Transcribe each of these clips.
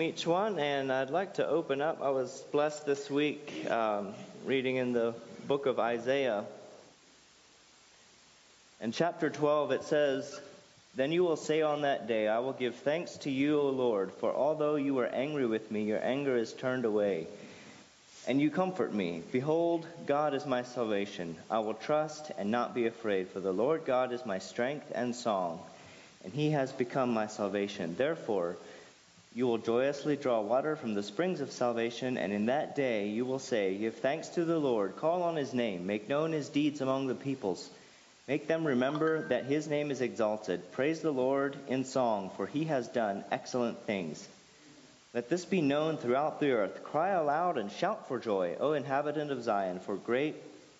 each one, and I'd like to open up. I was blessed this week um, reading in the book of Isaiah. In chapter 12, it says, Then you will say on that day, I will give thanks to you, O Lord, for although you were angry with me, your anger is turned away, and you comfort me. Behold, God is my salvation. I will trust and not be afraid, for the Lord God is my strength and song, and he has become my salvation. Therefore, you will joyously draw water from the springs of salvation, and in that day you will say, Give thanks to the Lord, call on his name, make known his deeds among the peoples. Make them remember that his name is exalted. Praise the Lord in song, for he has done excellent things. Let this be known throughout the earth. Cry aloud and shout for joy, O inhabitant of Zion, for great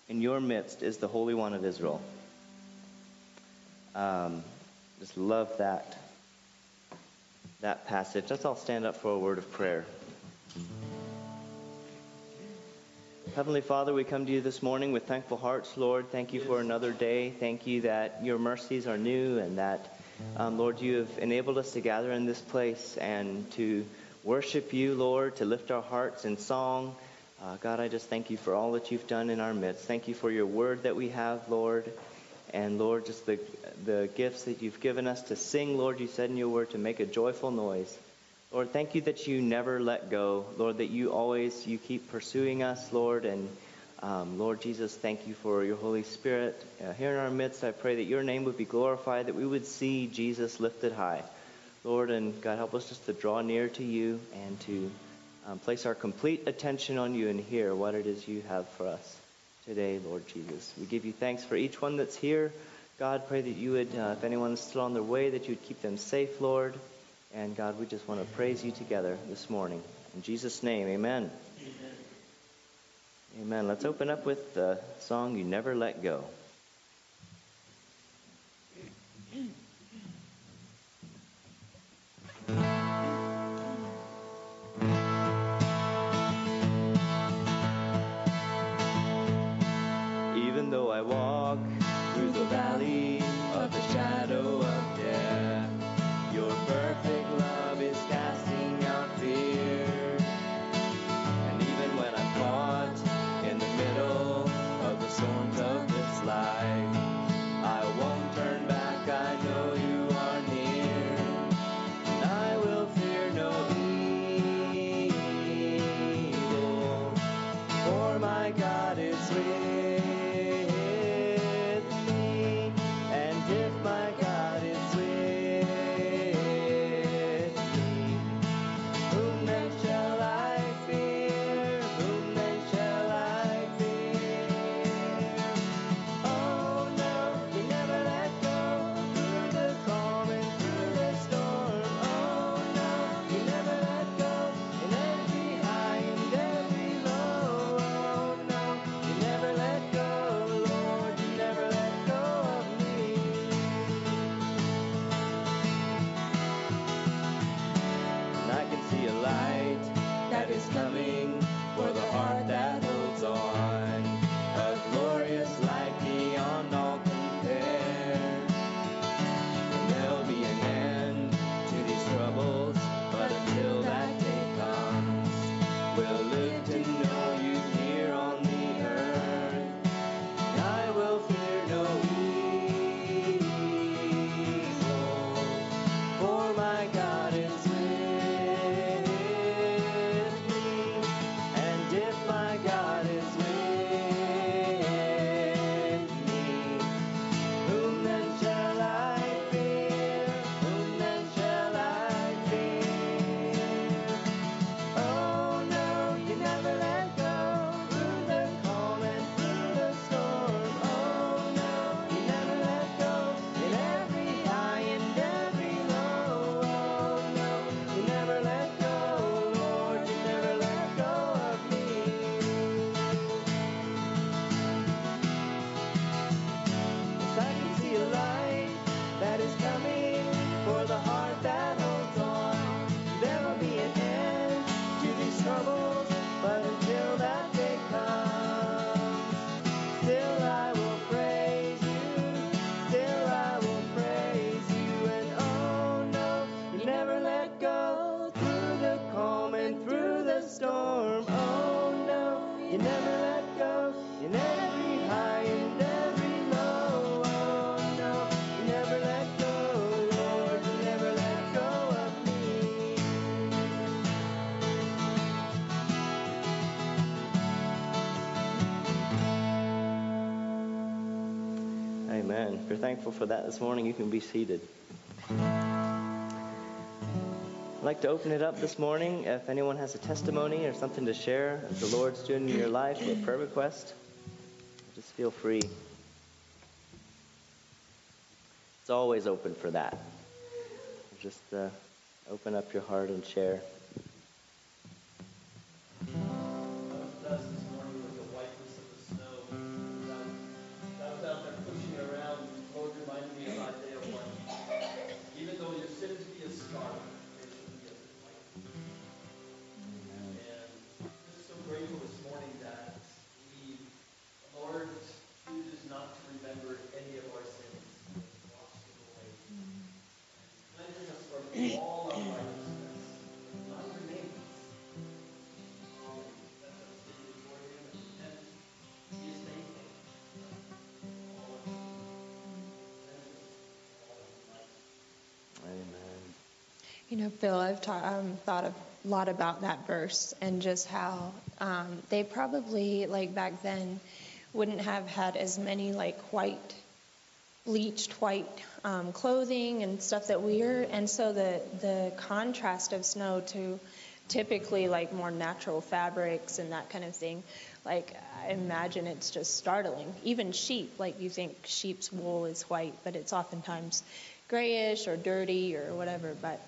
in your midst is the Holy One of Israel. Um, just love that that passage. Let's all stand up for a word of prayer. Heavenly Father, we come to you this morning with thankful hearts, Lord. Thank you for another day. Thank you that your mercies are new and that, um, Lord, you have enabled us to gather in this place and to worship you, Lord, to lift our hearts in song. Uh, God, I just thank you for all that you've done in our midst. Thank you for your word that we have, Lord. And Lord, just the, the gifts that you've given us to sing, Lord, you said in your word to make a joyful noise. Lord, thank you that you never let go. Lord, that you always, you keep pursuing us, Lord. And um, Lord Jesus, thank you for your Holy Spirit uh, here in our midst. I pray that your name would be glorified, that we would see Jesus lifted high. Lord, and God, help us just to draw near to you and to um, place our complete attention on you and hear what it is you have for us today, Lord Jesus. We give you thanks for each one that's here. God, pray that you would, uh, if anyone's still on their way, that you would keep them safe, Lord. And God, we just want to praise you together this morning. In Jesus' name, amen. Amen. Amen. Let's open up with the song You Never Let Go. Thankful for that this morning, you can be seated. I'd like to open it up this morning. If anyone has a testimony or something to share that the Lord's doing in your life or a prayer request, just feel free. It's always open for that. Just uh, open up your heart and share. You know, Phil, I've ta- um, thought a lot about that verse and just how um, they probably, like back then, wouldn't have had as many like white, bleached white um, clothing and stuff that we are, and so the the contrast of snow to typically like more natural fabrics and that kind of thing, like I imagine it's just startling. Even sheep, like you think sheep's wool is white, but it's oftentimes grayish or dirty or whatever, but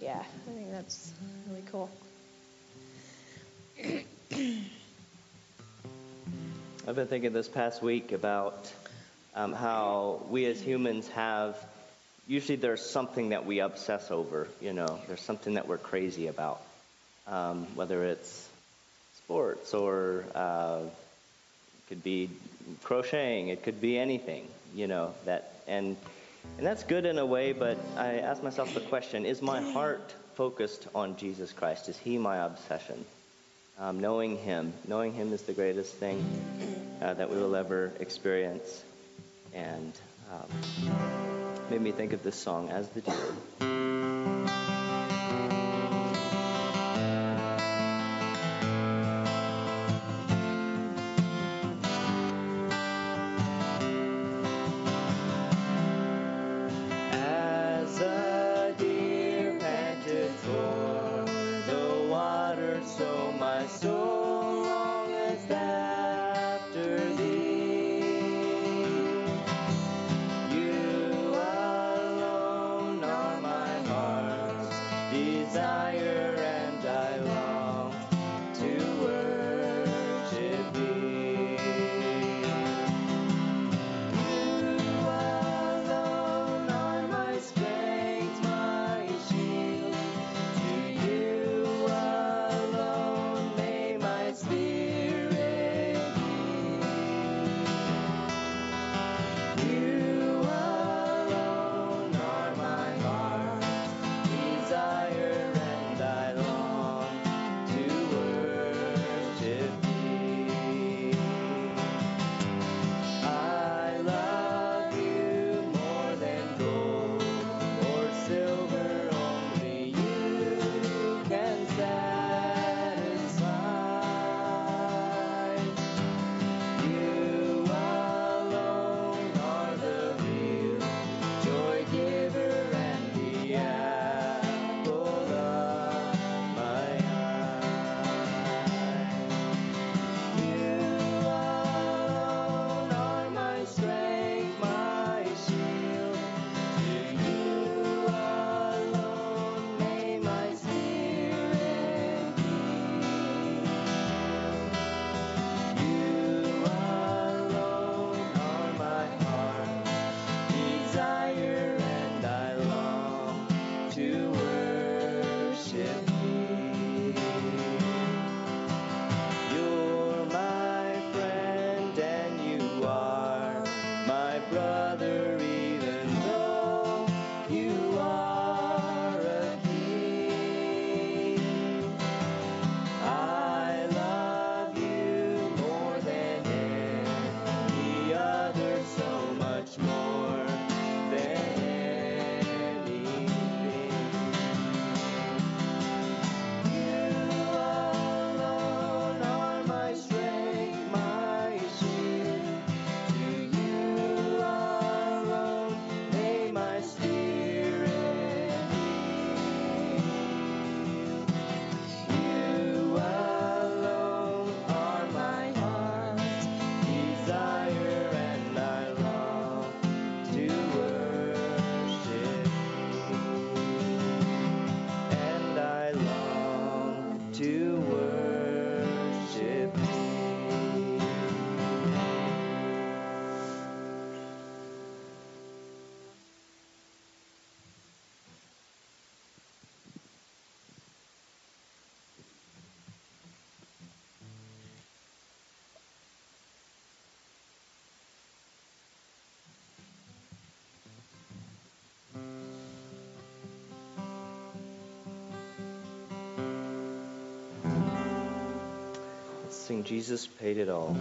yeah, I think that's really cool. I've been thinking this past week about um, how we as humans have usually there's something that we obsess over. You know, there's something that we're crazy about, um, whether it's sports or uh, it could be crocheting, it could be anything. You know that and and that's good in a way, but I ask myself the question is my heart focused on Jesus Christ? Is He my obsession? Um, knowing Him. Knowing Him is the greatest thing uh, that we will ever experience. And um, made me think of this song, As the Deer. Sing Jesus paid it all.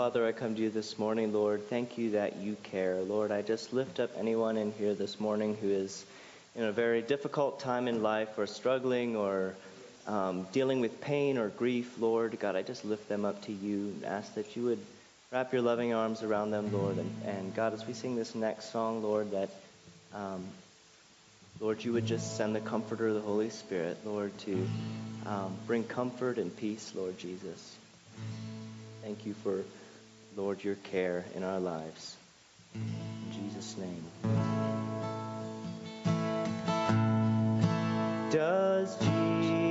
Father, I come to you this morning, Lord. Thank you that you care. Lord, I just lift up anyone in here this morning who is in a very difficult time in life or struggling or um, dealing with pain or grief, Lord. God, I just lift them up to you and ask that you would wrap your loving arms around them, Lord. And, and God, as we sing this next song, Lord, that, um, Lord, you would just send the comforter, the Holy Spirit, Lord, to um, bring comfort and peace, Lord Jesus. Thank you for, Lord, your care in our lives. In Jesus' name. Does Jesus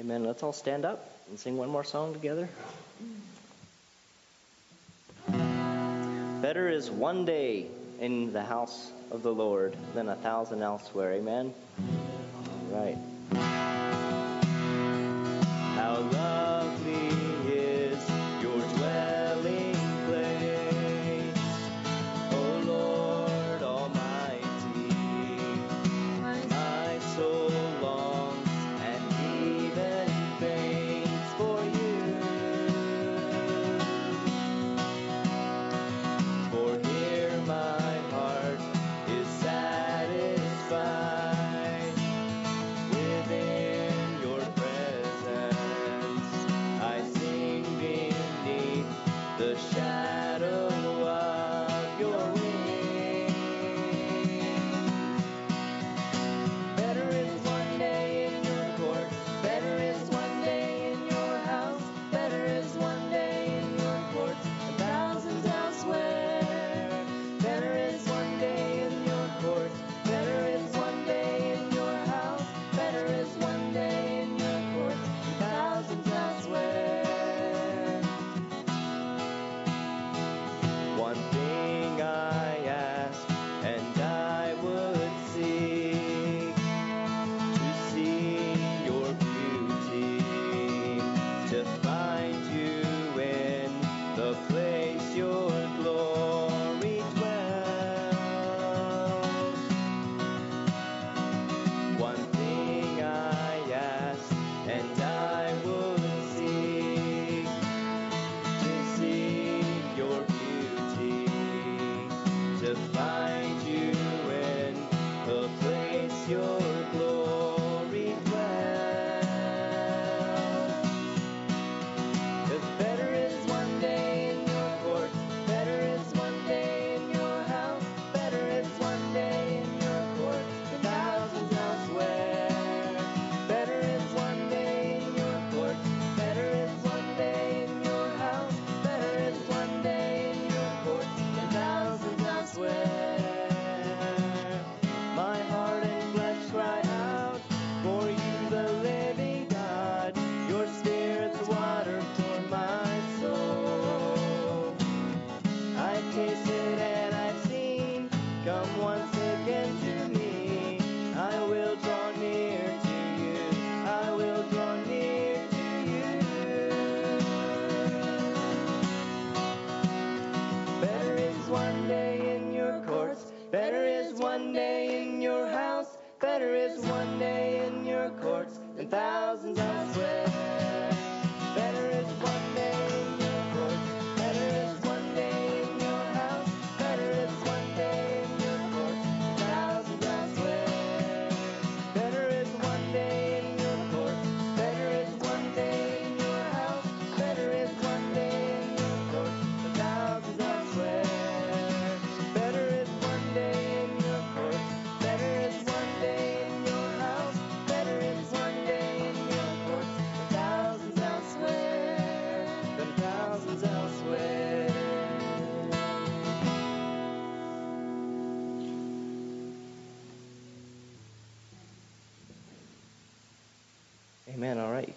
Amen. Let's all stand up and sing one more song together. Better is one day in the house of the Lord than a thousand elsewhere. Amen. All right.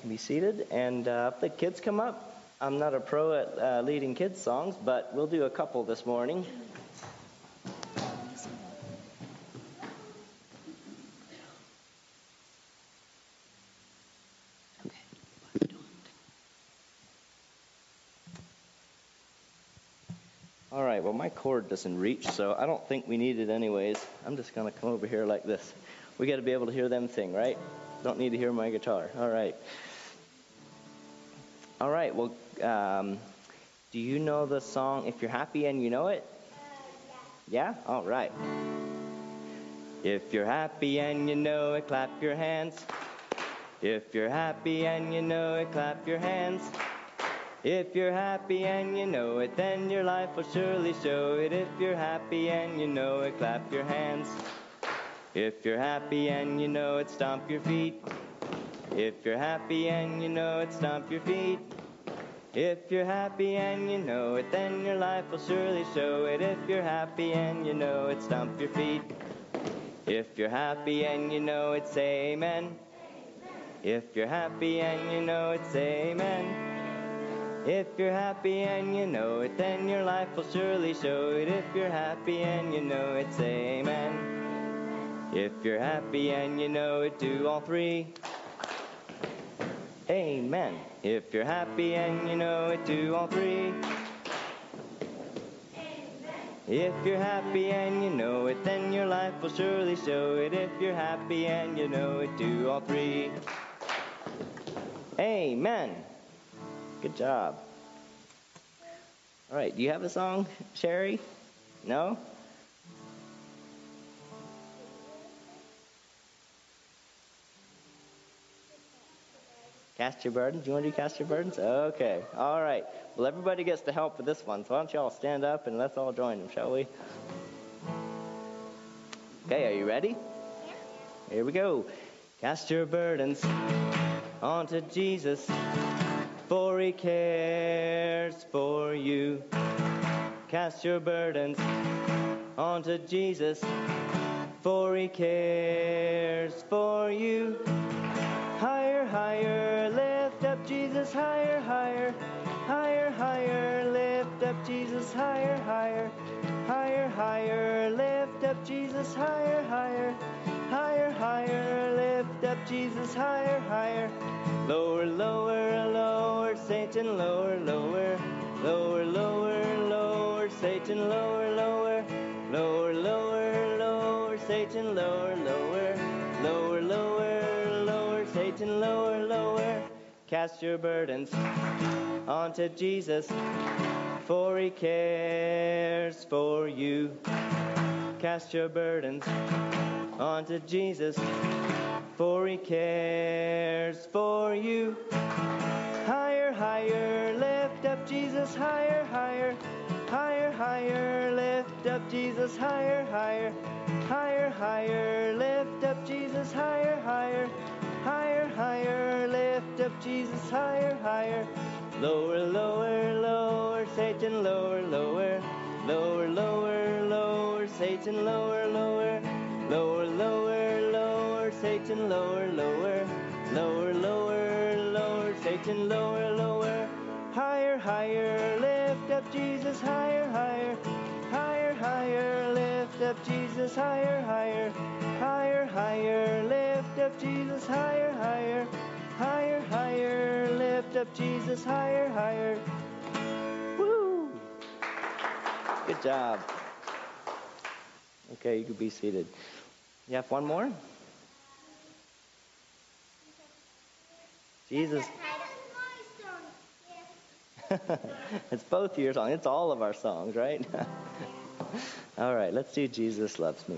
Can be seated. And uh, the kids come up, I'm not a pro at uh, leading kids' songs, but we'll do a couple this morning. All right, well, my cord doesn't reach, so I don't think we need it anyways. I'm just going to come over here like this. We got to be able to hear them sing, right? Don't need to hear my guitar. All right. All right, well, um, do you know the song If You're Happy and You Know It? Yeah? All right. If you're happy and you know it, clap your hands. If you're happy and you know it, clap your hands. If you're happy and you know it, then your life will surely show it. If you're happy and you know it, clap your hands. If you're happy and you know it, stomp your feet. If you're happy and you know it, stomp your feet. If you're happy and you know it, then your life will surely show it. If you're happy and you know it, stomp your feet. If you're happy and you know it, say amen. If you're happy and you know it, say amen. If you're happy and you know it, then your life will surely show it. If you're happy and you know it, say amen. If you're happy and you know it, do all three. Amen. If you're happy and you know it, do all three. If you're happy and you know it, then your life will surely show it. If you're happy and you know it, do all three. Amen. Good job. All right, do you have a song, Sherry? No? Cast your burdens? You want to do cast your burdens? Okay. All right. Well, everybody gets to help with this one, so why don't you all stand up and let's all join them, shall we? Okay, are you ready? Yeah. Here we go. Cast your burdens onto Jesus, for he cares for you. Cast your burdens onto Jesus, for he cares for you. Higher, higher, lift up Jesus, higher, higher, higher, higher, lift up Jesus, higher, higher, higher, higher, lift up Jesus, higher, higher, higher, higher, lift up Jesus, higher, higher, lower, lower, lower, Satan, lower, lower, lower, lower, lower, Satan, lower, lower, lower, lower, lower, Satan, lower, lower, Cast your burdens onto Jesus, for he cares for you. Cast your burdens onto Jesus, for he cares for you. Higher, higher, lift up Jesus, higher, higher, higher, higher, lift up Jesus, higher, higher, higher, higher, lift up Jesus, higher, higher, higher, higher, lift up Jesus, higher, higher, lower, lower, lower, Satan, lower, lower, lower, lower, lower, Satan, lower, lower, lower, lower, lower, Satan, lower, lower, lower, lower, lower, Satan, lower, lower, higher, higher, lift up Jesus, higher, higher, higher, higher, lift up Jesus, higher, higher, higher, higher, lift up Jesus, higher, higher, higher, higher, lift up Jesus, higher, higher. Woo! Good job. Okay, you can be seated. You have one more? Jesus. it's both your song. It's all of our songs, right? all right, let's do Jesus Loves Me.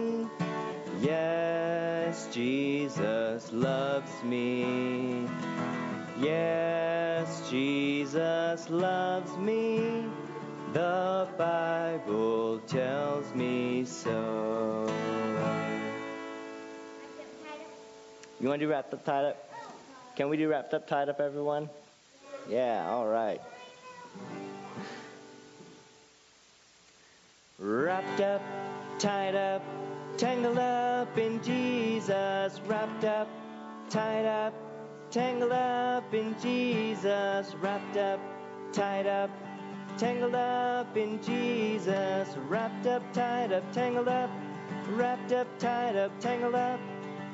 Jesus loves me. Yes, Jesus loves me. The Bible tells me so. You want to do wrapped up, tied up? Can we do wrapped up, tied up, everyone? Yeah, all right. Wrapped up, tied up, tangled up in Jesus. Wrapped up, tied up, tangled up in Jesus. Wrapped up, tied up, tangled up in Jesus. Wrapped up, tied up, tangled up, wrapped up, tied up, tangled up,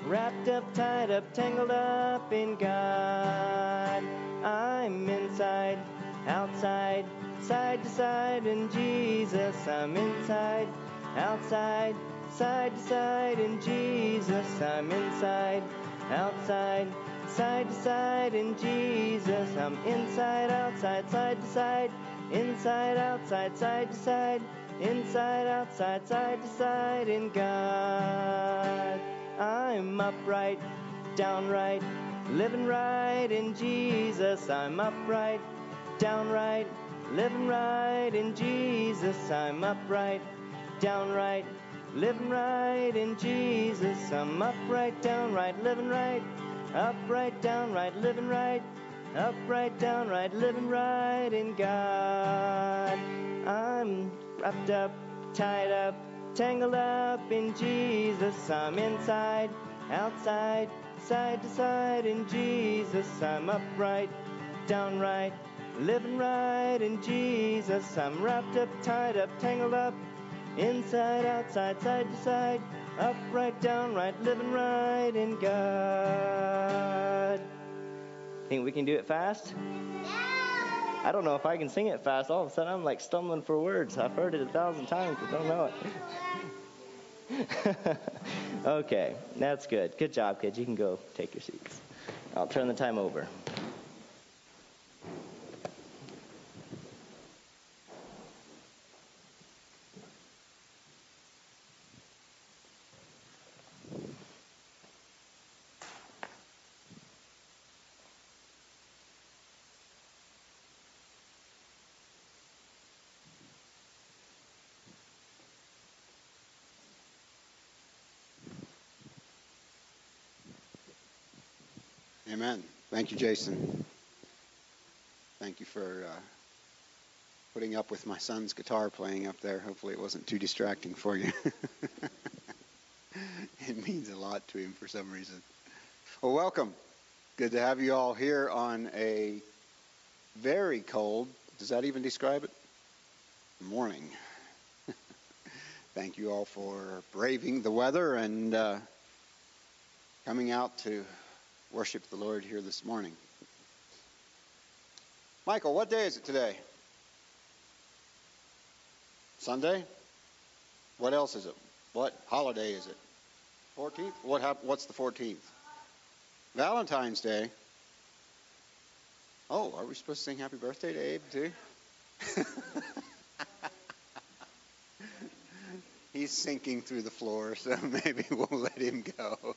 wrapped up, tied up, tangled up in God. I'm inside, outside, side to side in Jesus. I'm inside, outside, side to side in Jesus. I'm inside, outside, side to side in Jesus. I'm inside, outside, side to side, inside, outside, side to side, inside, outside, side to side in God. I'm upright, downright, living right in Jesus. I'm upright, downright, living right in Jesus. I'm upright, downright, living right in Jesus. I'm upright, downright, living right, upright, downright, living right, upright, downright, living right in God. I'm wrapped up, tied up, tangled up in Jesus. I'm inside, outside, side to side in Jesus. I'm upright, downright, living right in Jesus. I'm wrapped up, tied up, tangled up, inside, outside, side to side, upright, downright, living right in God. Think we can do it fast? I don't know if I can sing it fast. All of a sudden, I'm like stumbling for words. I've heard it a thousand times, but don't know it. okay, that's good. Good job, kids. You can go take your seats. I'll turn the time over. Amen. Thank you, Jason. Thank you for uh, putting up with my son's guitar playing up there. Hopefully, it wasn't too distracting for you. it means a lot to him for some reason. Well, welcome. Good to have you all here on a very cold, does that even describe it? Morning. Thank you all for braving the weather and uh, coming out to worship the Lord here this morning. Michael, what day is it today? Sunday? What else is it? What holiday is it? 14th? What hap- what's the 14th? Valentine's Day. Oh, are we supposed to sing happy birthday to Abe too? He's sinking through the floor, so maybe we'll let him go.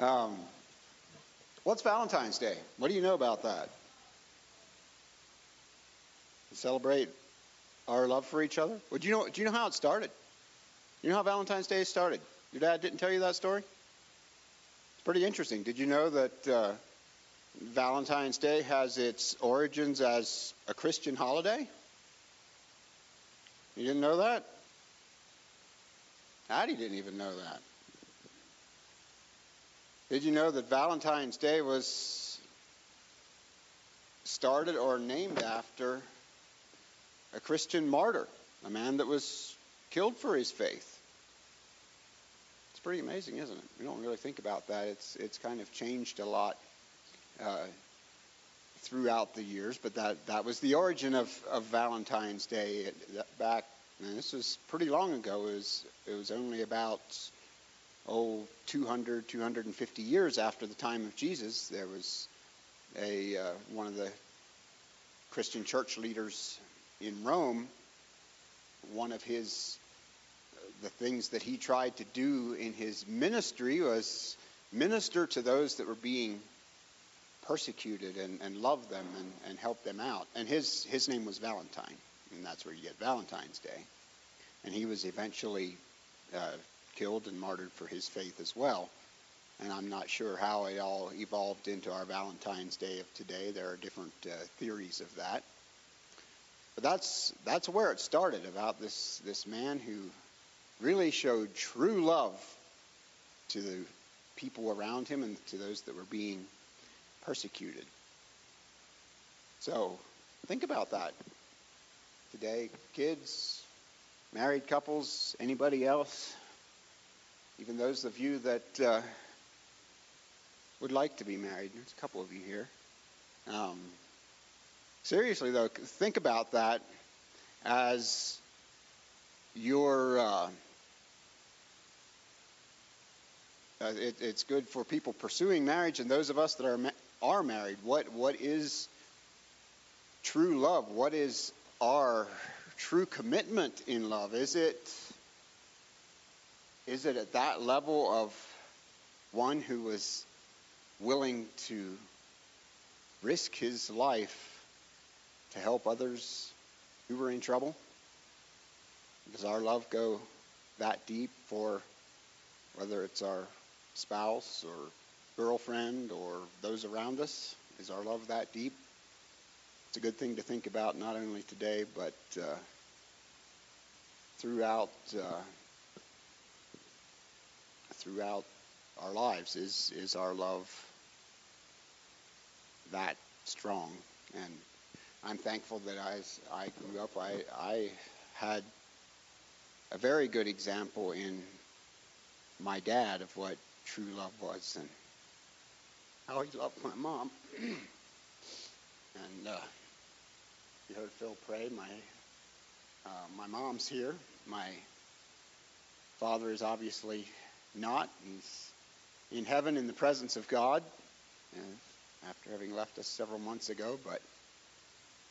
Um, what's Valentine's Day? What do you know about that? celebrate our love for each other. Well, do you know? Do you know how it started? You know how Valentine's Day started? Your dad didn't tell you that story. It's pretty interesting. Did you know that uh, Valentine's Day has its origins as a Christian holiday? You didn't know that? Addie didn't even know that. Did you know that Valentine's Day was started or named after a Christian martyr, a man that was killed for his faith? It's pretty amazing, isn't it? We don't really think about that. It's it's kind of changed a lot uh, throughout the years, but that that was the origin of, of Valentine's Day back. And this was pretty long ago. It was it was only about oh, 200, 250 years after the time of Jesus, there was a uh, one of the Christian church leaders in Rome. One of his the things that he tried to do in his ministry was minister to those that were being persecuted and, and love them and, and help them out. And his his name was Valentine, and that's where you get Valentine's Day. And he was eventually uh, killed and martyred for his faith as well. And I'm not sure how it all evolved into our Valentine's Day of today. There are different uh, theories of that. But that's that's where it started about this this man who really showed true love to the people around him and to those that were being persecuted. So think about that today, kids, married couples, anybody else even those of you that uh, would like to be married. There's a couple of you here. Um, seriously, though, think about that as your. Uh, uh, it, it's good for people pursuing marriage and those of us that are ma- are married. What what is true love? What is our true commitment in love? Is it is it at that level of one who was willing to risk his life to help others who were in trouble? Does our love go that deep for whether it's our spouse or girlfriend or those around us? Is our love that deep? It's a good thing to think about not only today, but uh, throughout uh, throughout our lives. Is is our love that strong? And I'm thankful that as I grew up, I I had a very good example in my dad of what true love was and how he loved my mom. and uh, you heard Phil pray. My uh, my mom's here. My father is obviously not. He's in heaven in the presence of God after having left us several months ago. But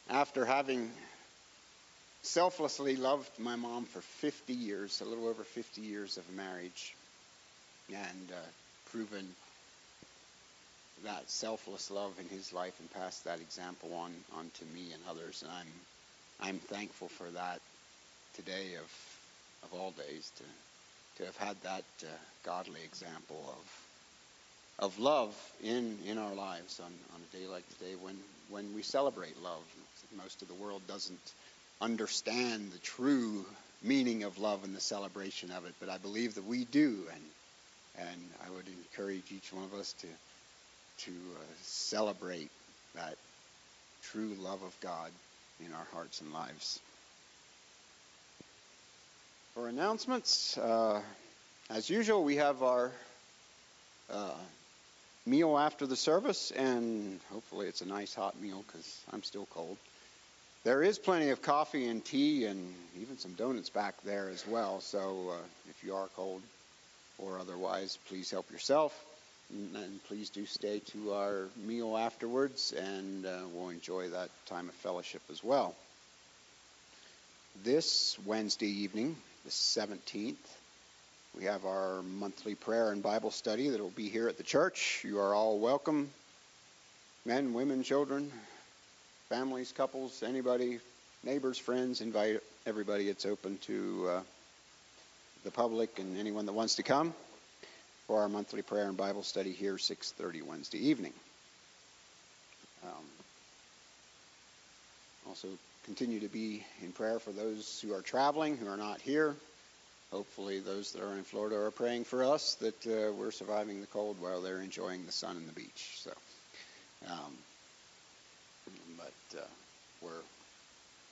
after having selflessly loved my mom for 50 years, a little over 50 years of marriage, and uh, proven that selfless love in his life and passed that example on, on to me and others. And I'm, I'm thankful for that today of, of all days to, to have had that uh, godly example of, of love in, in our lives on, on a day like today when, when we celebrate love. Most of the world doesn't understand the true meaning of love and the celebration of it, but I believe that we do, and and I would encourage each one of us to to uh, celebrate that true love of God in our hearts and lives. For announcements, uh, as usual, we have our uh, meal after the service, and hopefully it's a nice hot meal because I'm still cold. There is plenty of coffee and tea and even some donuts back there as well, so uh, if you are cold or otherwise, please help yourself. And please do stay to our meal afterwards, and uh, we'll enjoy that time of fellowship as well. This Wednesday evening, the 17th, we have our monthly prayer and Bible study that will be here at the church. You are all welcome men, women, children, families, couples, anybody, neighbors, friends, invite everybody. It's open to uh, the public and anyone that wants to come for our monthly prayer and Bible study here, 6:30 Wednesday evening. Um, also, continue to be in prayer for those who are traveling, who are not here. Hopefully, those that are in Florida are praying for us that uh, we're surviving the cold while they're enjoying the sun and the beach. So, um, but uh, we're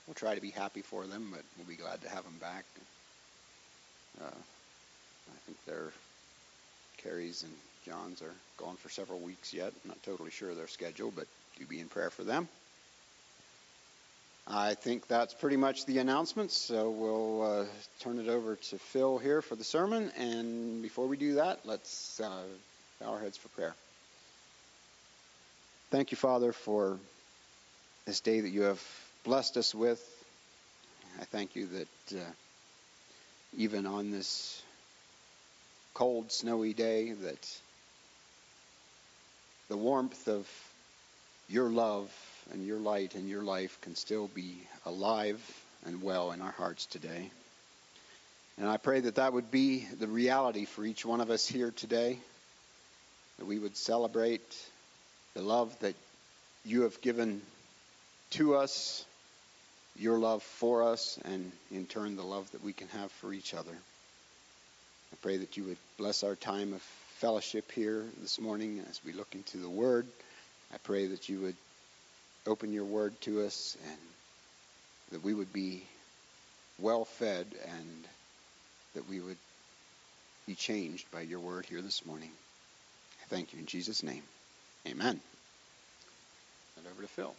we'll try to be happy for them, but we'll be glad to have them back. Uh, I think they're Carrie's and John's are gone for several weeks yet. I'm not totally sure of their schedule, but do be in prayer for them. I think that's pretty much the announcements, so we'll uh, turn it over to Phil here for the sermon. And before we do that, let's uh, bow our heads for prayer. Thank you, Father, for this day that you have blessed us with. I thank you that uh, even on this cold, snowy day that the warmth of your love and your light and your life can still be alive and well in our hearts today. And I pray that that would be the reality for each one of us here today, that we would celebrate the love that you have given to us, your love for us, and in turn the love that we can have for each other. I pray that you would bless our time of fellowship here this morning as we look into the Word. I pray that you would open your Word to us and that we would be well fed and that we would be changed by your Word here this morning. I thank you in Jesus' name. Amen. And over to Phil.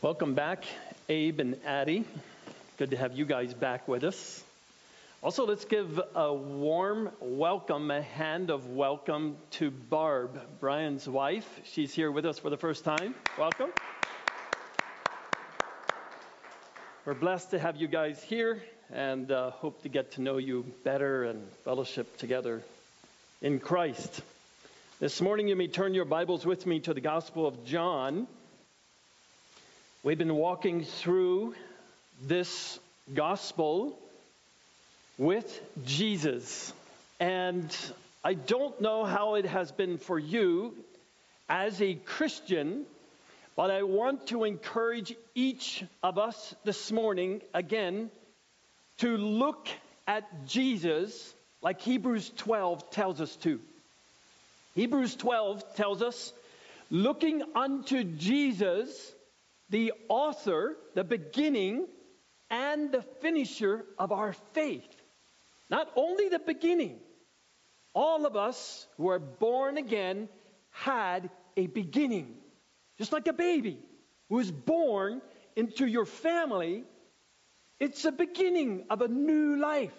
Welcome back, Abe and Addie. Good to have you guys back with us. Also, let's give a warm welcome, a hand of welcome to Barb, Brian's wife. She's here with us for the first time. Welcome. We're blessed to have you guys here and uh, hope to get to know you better and fellowship together in Christ. This morning, you may turn your Bibles with me to the Gospel of John. We've been walking through this Gospel with Jesus. And I don't know how it has been for you as a Christian, but I want to encourage each of us this morning again to look at Jesus like Hebrews 12 tells us to. Hebrews 12 tells us, looking unto Jesus, the author, the beginning, and the finisher of our faith. Not only the beginning, all of us who are born again had a beginning. Just like a baby who is born into your family, it's a beginning of a new life.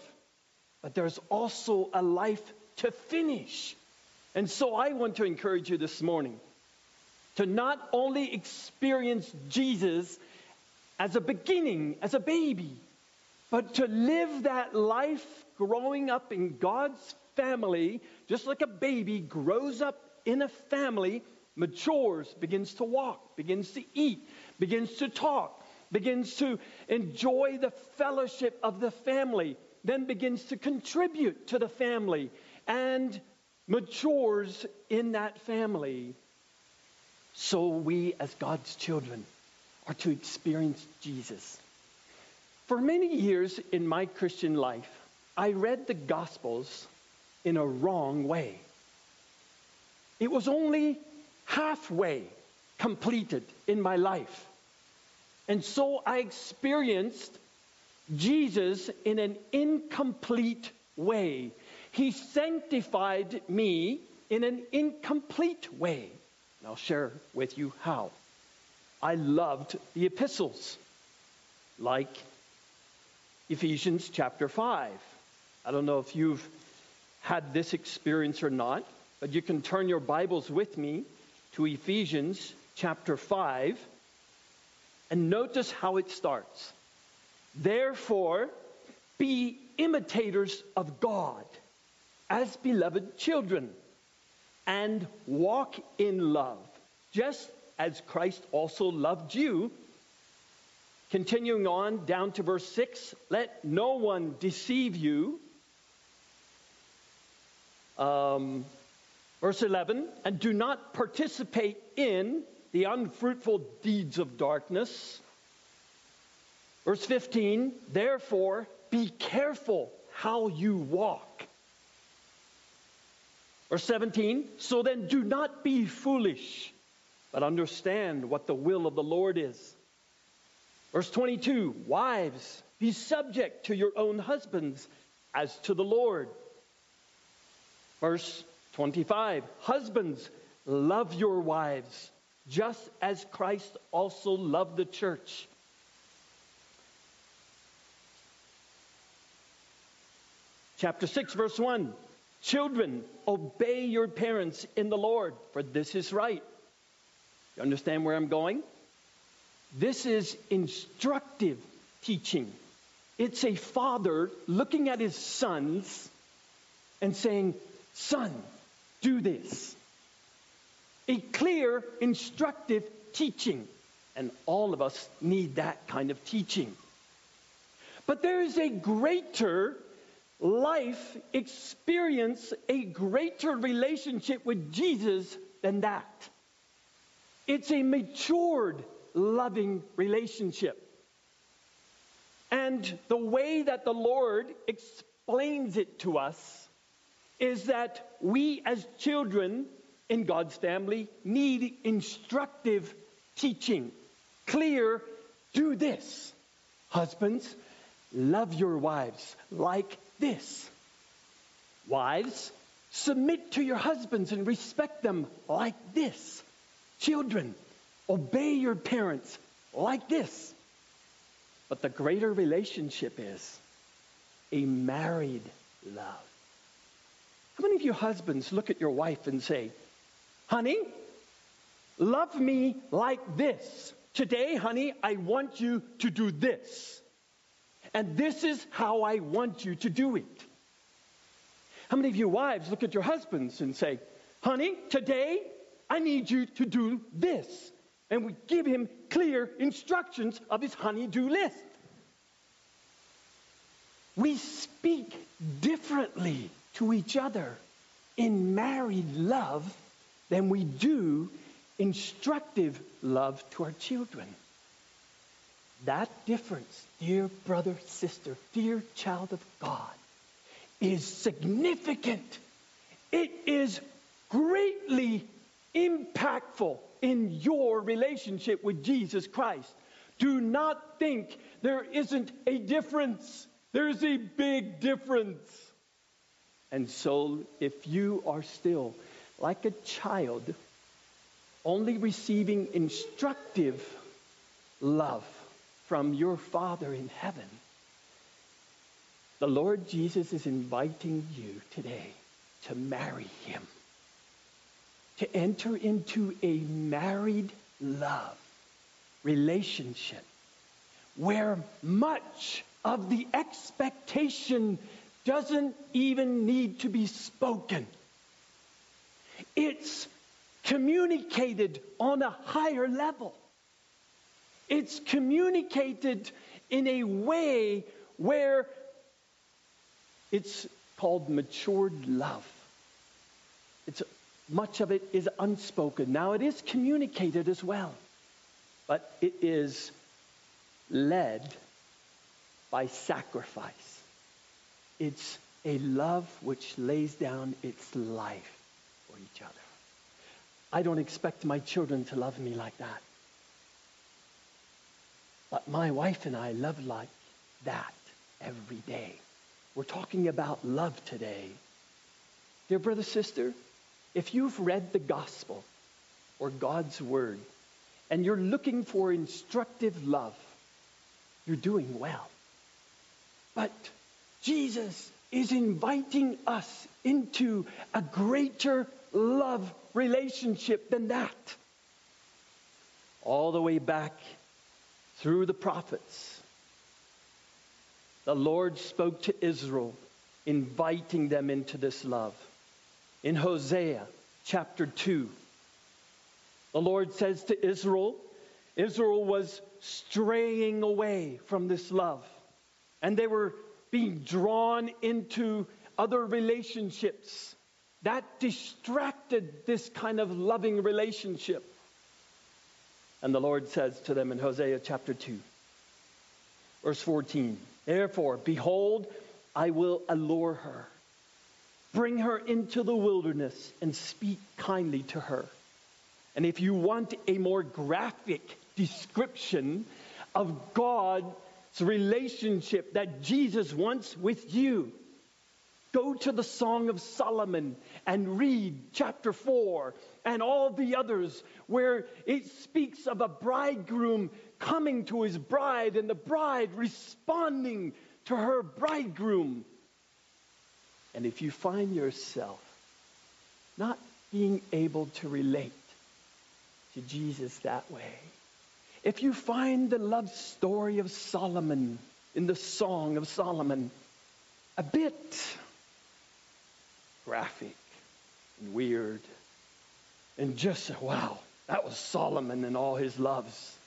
But there's also a life to finish. And so I want to encourage you this morning to not only experience Jesus as a beginning, as a baby, but to live that life growing up in God's family, just like a baby grows up in a family, matures, begins to walk, begins to eat, begins to talk, begins to enjoy the fellowship of the family, then begins to contribute to the family and matures in that family. So we, as God's children, are to experience Jesus. For many years in my Christian life, I read the Gospels in a wrong way. It was only halfway completed in my life. And so I experienced Jesus in an incomplete way. He sanctified me in an incomplete way. And I'll share with you how. I loved the epistles, like Ephesians chapter 5. I don't know if you've had this experience or not, but you can turn your Bibles with me to Ephesians chapter 5 and notice how it starts. Therefore, be imitators of God as beloved children and walk in love, just as Christ also loved you. Continuing on down to verse 6 let no one deceive you. Um, verse 11, and do not participate in the unfruitful deeds of darkness. Verse 15, therefore, be careful how you walk. Verse 17, so then do not be foolish, but understand what the will of the Lord is. Verse 22, wives, be subject to your own husbands as to the Lord. Verse 25 Husbands, love your wives, just as Christ also loved the church. Chapter 6, verse 1 Children, obey your parents in the Lord, for this is right. You understand where I'm going? This is instructive teaching. It's a father looking at his sons and saying, Son, do this. A clear, instructive teaching. And all of us need that kind of teaching. But there is a greater life experience, a greater relationship with Jesus than that. It's a matured, loving relationship. And the way that the Lord explains it to us is that we as children in God's family need instructive teaching. Clear, do this. Husbands, love your wives like this. Wives, submit to your husbands and respect them like this. Children, obey your parents like this. But the greater relationship is a married love. How many of you husbands look at your wife and say, honey, love me like this. Today, honey, I want you to do this. And this is how I want you to do it. How many of you wives look at your husbands and say, Honey, today I need you to do this. And we give him clear instructions of his honey-do list. We speak differently to each other in married love than we do instructive love to our children. That difference, dear brother, sister, dear child of God, is significant. It is greatly impactful in your relationship with Jesus Christ. Do not think there isn't a difference. There's a big difference. And so, if you are still like a child, only receiving instructive love from your Father in heaven, the Lord Jesus is inviting you today to marry him, to enter into a married love relationship where much of the expectation doesn't even need to be spoken. It's communicated on a higher level. It's communicated in a way where it's called matured love. It's, much of it is unspoken. Now, it is communicated as well, but it is led by sacrifice. It's a love which lays down its life for each other. I don't expect my children to love me like that. But my wife and I love like that every day. We're talking about love today. Dear brother, sister, if you've read the gospel or God's word and you're looking for instructive love, you're doing well. But Jesus is inviting us into a greater love relationship than that. All the way back through the prophets, the Lord spoke to Israel, inviting them into this love. In Hosea chapter 2, the Lord says to Israel, Israel was straying away from this love, and they were being drawn into other relationships. That distracted this kind of loving relationship. And the Lord says to them in Hosea chapter 2, verse 14 Therefore, behold, I will allure her, bring her into the wilderness, and speak kindly to her. And if you want a more graphic description of God's relationship that Jesus wants with you, go to the Song of Solomon and read chapter 4 and all the others where it speaks of a bridegroom coming to his bride and the bride responding to her bridegroom. And if you find yourself not being able to relate to Jesus that way, if you find the love story of Solomon in the Song of Solomon a bit graphic and weird, and just, wow, that was Solomon and all his loves.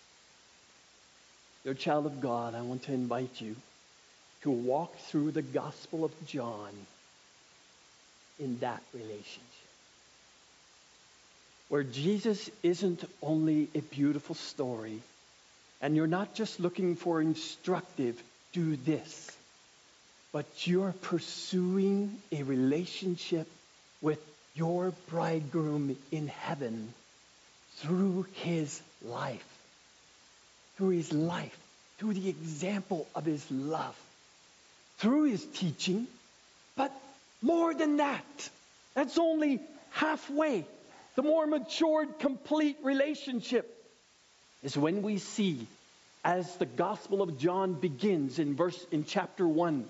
Dear child of God, I want to invite you to walk through the Gospel of John in that relationship. Where Jesus isn't only a beautiful story, and you're not just looking for instructive, do this, but you're pursuing a relationship with your bridegroom in heaven through his life. Through his life, through the example of his love, through his teaching, but more than that. That's only halfway. The more matured, complete relationship is when we see, as the Gospel of John begins in verse in chapter one,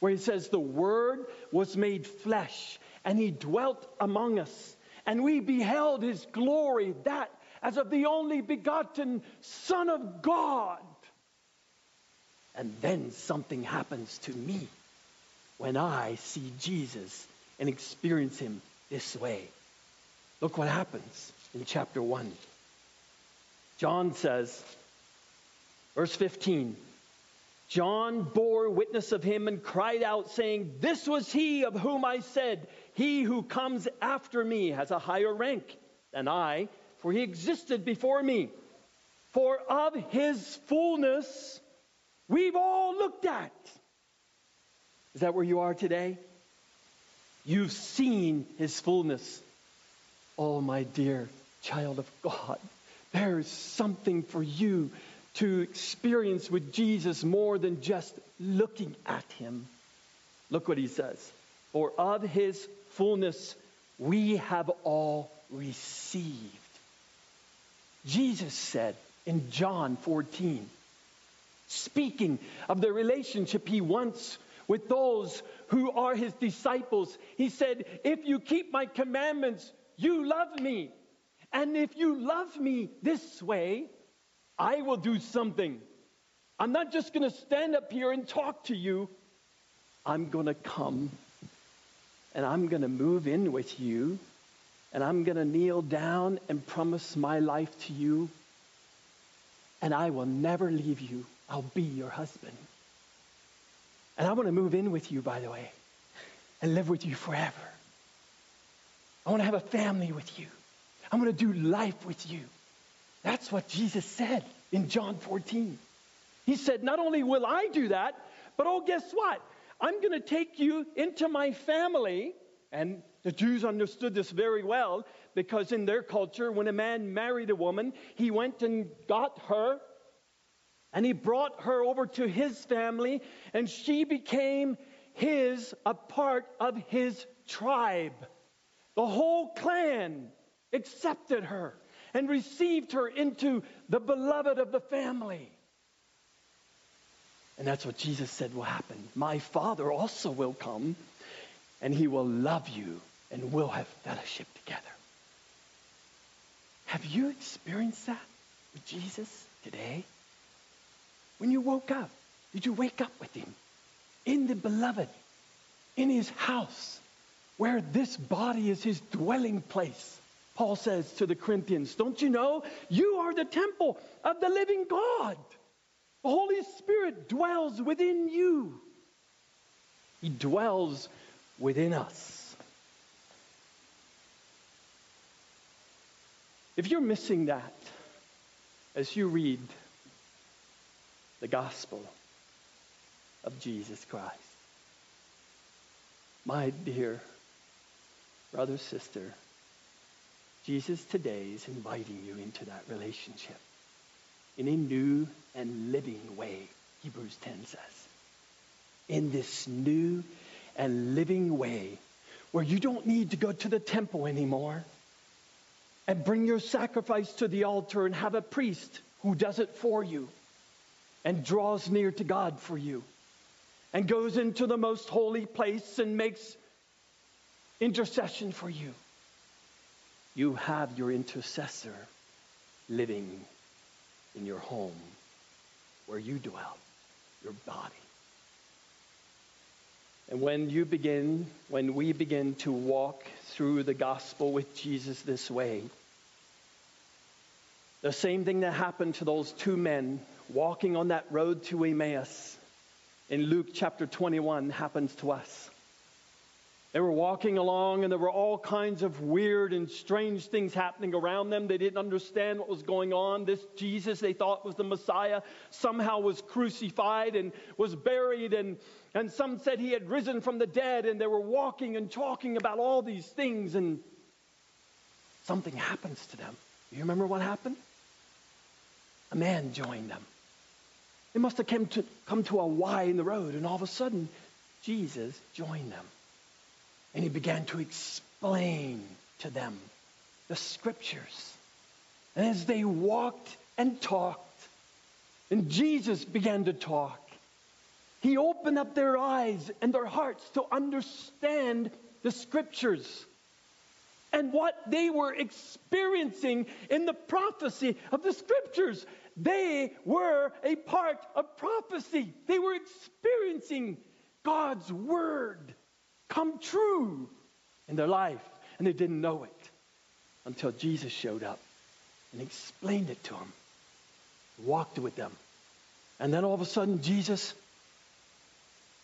where he says, "The Word was made flesh, and he dwelt among us, and we beheld his glory, that as of the only begotten Son of God." And then something happens to me when I see Jesus and experience him this way. Look what happens in chapter 1. John says, verse 15 John bore witness of him and cried out, saying, This was he of whom I said, He who comes after me has a higher rank than I, for he existed before me. For of his fullness we've all looked at. Is that where you are today? You've seen his fullness. Oh, my dear child of God, there is something for you to experience with Jesus more than just looking at him. Look what he says. For of his fullness we have all received. Jesus said in John 14, speaking of the relationship he wants with those who are his disciples, he said, If you keep my commandments, you love me. And if you love me this way, I will do something. I'm not just going to stand up here and talk to you. I'm going to come and I'm going to move in with you and I'm going to kneel down and promise my life to you. And I will never leave you. I'll be your husband. And I want to move in with you, by the way, and live with you forever. I want to have a family with you. I'm going to do life with you. That's what Jesus said in John 14. He said, Not only will I do that, but oh, guess what? I'm going to take you into my family. And the Jews understood this very well because in their culture, when a man married a woman, he went and got her and he brought her over to his family, and she became his, a part of his tribe. The whole clan accepted her and received her into the beloved of the family. And that's what Jesus said will happen. My Father also will come, and he will love you, and we'll have fellowship together. Have you experienced that with Jesus today? When you woke up, did you wake up with him in the beloved, in his house, where this body is his dwelling place? Paul says to the Corinthians, Don't you know? You are the temple of the living God. The Holy Spirit dwells within you, He dwells within us. If you're missing that as you read the gospel of Jesus Christ, my dear brother, sister, Jesus today is inviting you into that relationship in a new and living way, Hebrews 10 says. In this new and living way where you don't need to go to the temple anymore and bring your sacrifice to the altar and have a priest who does it for you and draws near to God for you and goes into the most holy place and makes intercession for you you have your intercessor living in your home where you dwell, your body. And when you begin, when we begin to walk through the gospel with Jesus this way, the same thing that happened to those two men walking on that road to Emmaus in Luke chapter 21 happens to us. They were walking along, and there were all kinds of weird and strange things happening around them. They didn't understand what was going on. This Jesus they thought was the Messiah somehow was crucified and was buried, and, and some said he had risen from the dead, and they were walking and talking about all these things, and something happens to them. You remember what happened? A man joined them. They must have come to, come to a Y in the road, and all of a sudden, Jesus joined them. And he began to explain to them the scriptures. And as they walked and talked, and Jesus began to talk, he opened up their eyes and their hearts to understand the scriptures and what they were experiencing in the prophecy of the scriptures. They were a part of prophecy, they were experiencing God's word come true in their life, and they didn't know it. until Jesus showed up and explained it to them, walked with them. And then all of a sudden, Jesus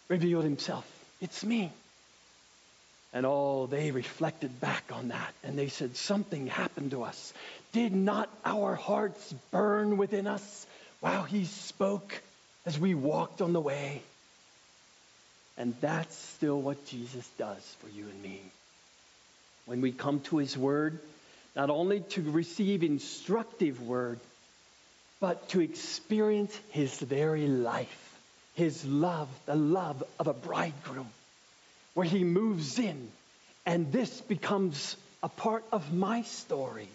revealed himself. It's me. And oh, they reflected back on that and they said, Something happened to us. Did not our hearts burn within us while he spoke as we walked on the way? And that's still what Jesus does for you and me. When we come to his word, not only to receive instructive word, but to experience his very life, his love, the love of a bridegroom, where he moves in, and this becomes a part of my story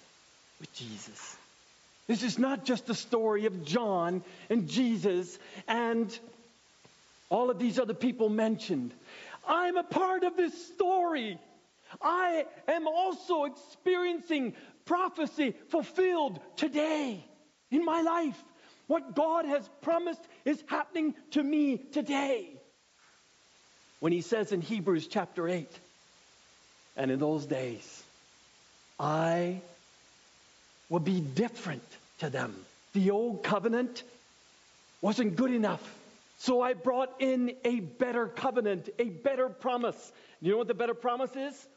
with Jesus. This is not just the story of John and Jesus and all of these other people mentioned. I'm a part of this story. I am also experiencing prophecy fulfilled today in my life. What God has promised is happening to me today. When he says in Hebrews chapter 8, and in those days, I will be different to them. The old covenant wasn't good enough. So I brought in a better covenant, a better promise. You know what the better promise is?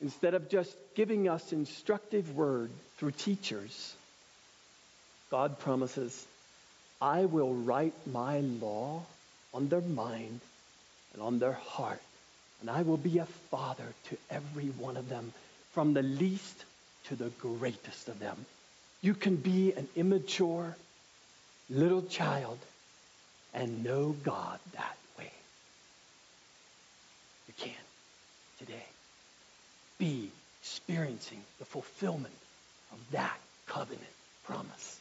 Instead of just giving us instructive word through teachers, God promises, I will write my law on their mind and on their heart, and I will be a father to every one of them, from the least to the greatest of them. You can be an immature little child and know God that way. You can today be experiencing the fulfillment of that covenant promise.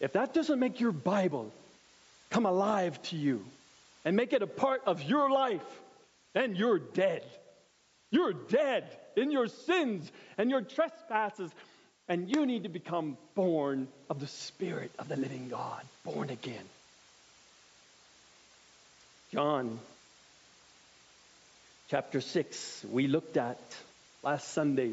If that doesn't make your Bible come alive to you and make it a part of your life, then you're dead. You're dead in your sins and your trespasses and you need to become born of the Spirit of the living God, born again. John chapter 6, we looked at last Sunday.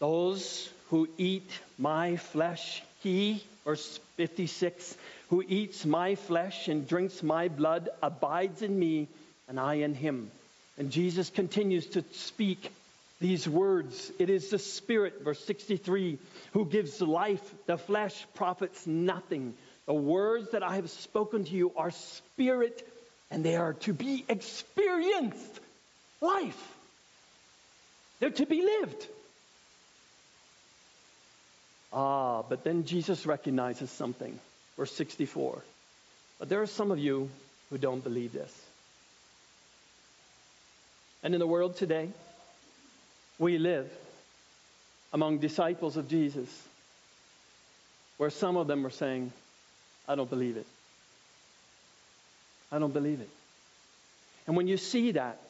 Those who eat my flesh, he, verse 56, who eats my flesh and drinks my blood abides in me, and I in him. And Jesus continues to speak these words. It is the Spirit, verse 63, who gives life. The flesh profits nothing. The words that I have spoken to you are spirit and they are to be experienced. Life. They're to be lived. Ah, but then Jesus recognizes something. Verse 64. But there are some of you who don't believe this. And in the world today, we live among disciples of Jesus where some of them are saying, I don't believe it. I don't believe it. And when you see that,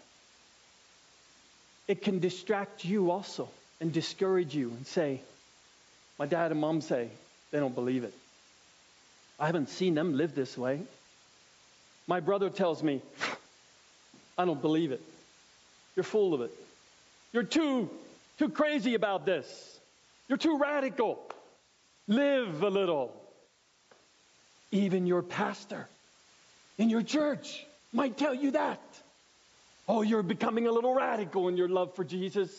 it can distract you also and discourage you and say, My dad and mom say they don't believe it. I haven't seen them live this way. My brother tells me, I don't believe it. You're full of it. You're too, too crazy about this. You're too radical. Live a little. Even your pastor in your church might tell you that. Oh, you're becoming a little radical in your love for Jesus.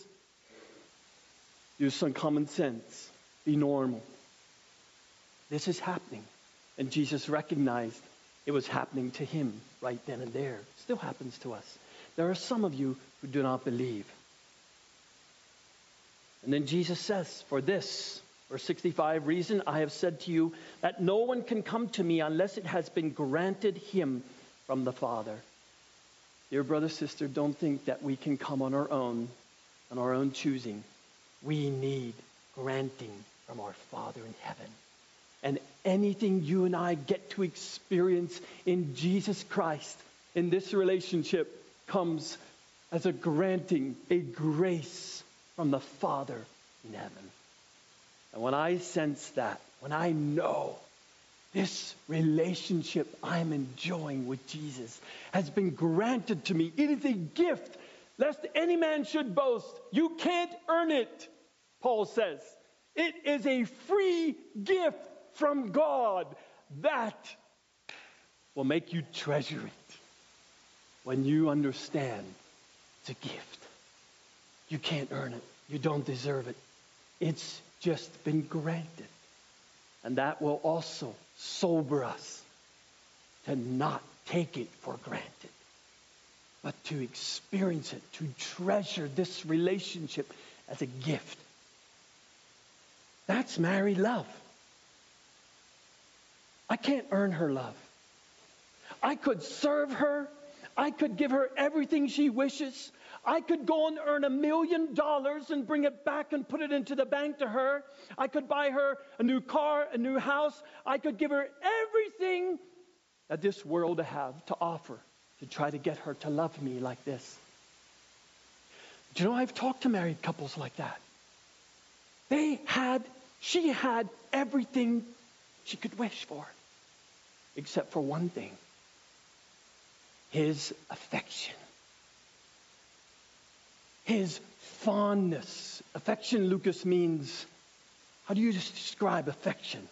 Use some common sense. Be normal. This is happening. And Jesus recognized it was happening to him right then and there. It still happens to us. There are some of you who do not believe. And then Jesus says, For this, verse 65, reason I have said to you that no one can come to me unless it has been granted him from the Father. Dear brother, sister, don't think that we can come on our own, on our own choosing. We need granting from our Father in heaven. And anything you and I get to experience in Jesus Christ, in this relationship, comes as a granting, a grace from the Father in heaven. And when I sense that, when I know this relationship I'm enjoying with Jesus has been granted to me, it is a gift lest any man should boast. You can't earn it, Paul says. It is a free gift from God that will make you treasure it when you understand it's a gift. You can't earn it, you don't deserve it. It's just been granted. And that will also sober us to not take it for granted, but to experience it, to treasure this relationship as a gift. That's married love. I can't earn her love. I could serve her. I could give her everything she wishes. I could go and earn a million dollars and bring it back and put it into the bank to her. I could buy her a new car, a new house. I could give her everything that this world have to offer to try to get her to love me like this. Do you know I've talked to married couples like that? They had, she had everything she could wish for, except for one thing his affection, his fondness. Affection, Lucas, means how do you describe affection?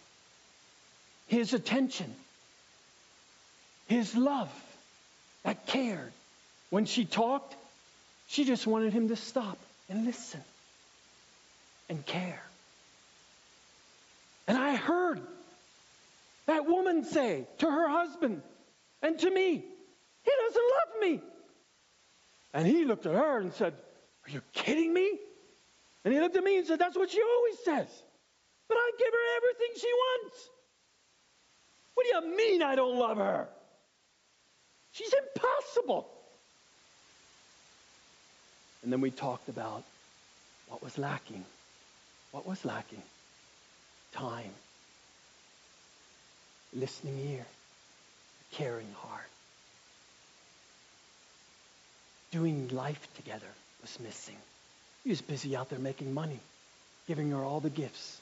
His attention, his love that cared. When she talked, she just wanted him to stop and listen and care. And I heard that woman say to her husband and to me, He doesn't love me. And he looked at her and said, Are you kidding me? And he looked at me and said, That's what she always says. But I give her everything she wants. What do you mean I don't love her? She's impossible. And then we talked about what was lacking. What was lacking? Time. Listening ear. Caring heart. Doing life together was missing. He was busy out there making money, giving her all the gifts,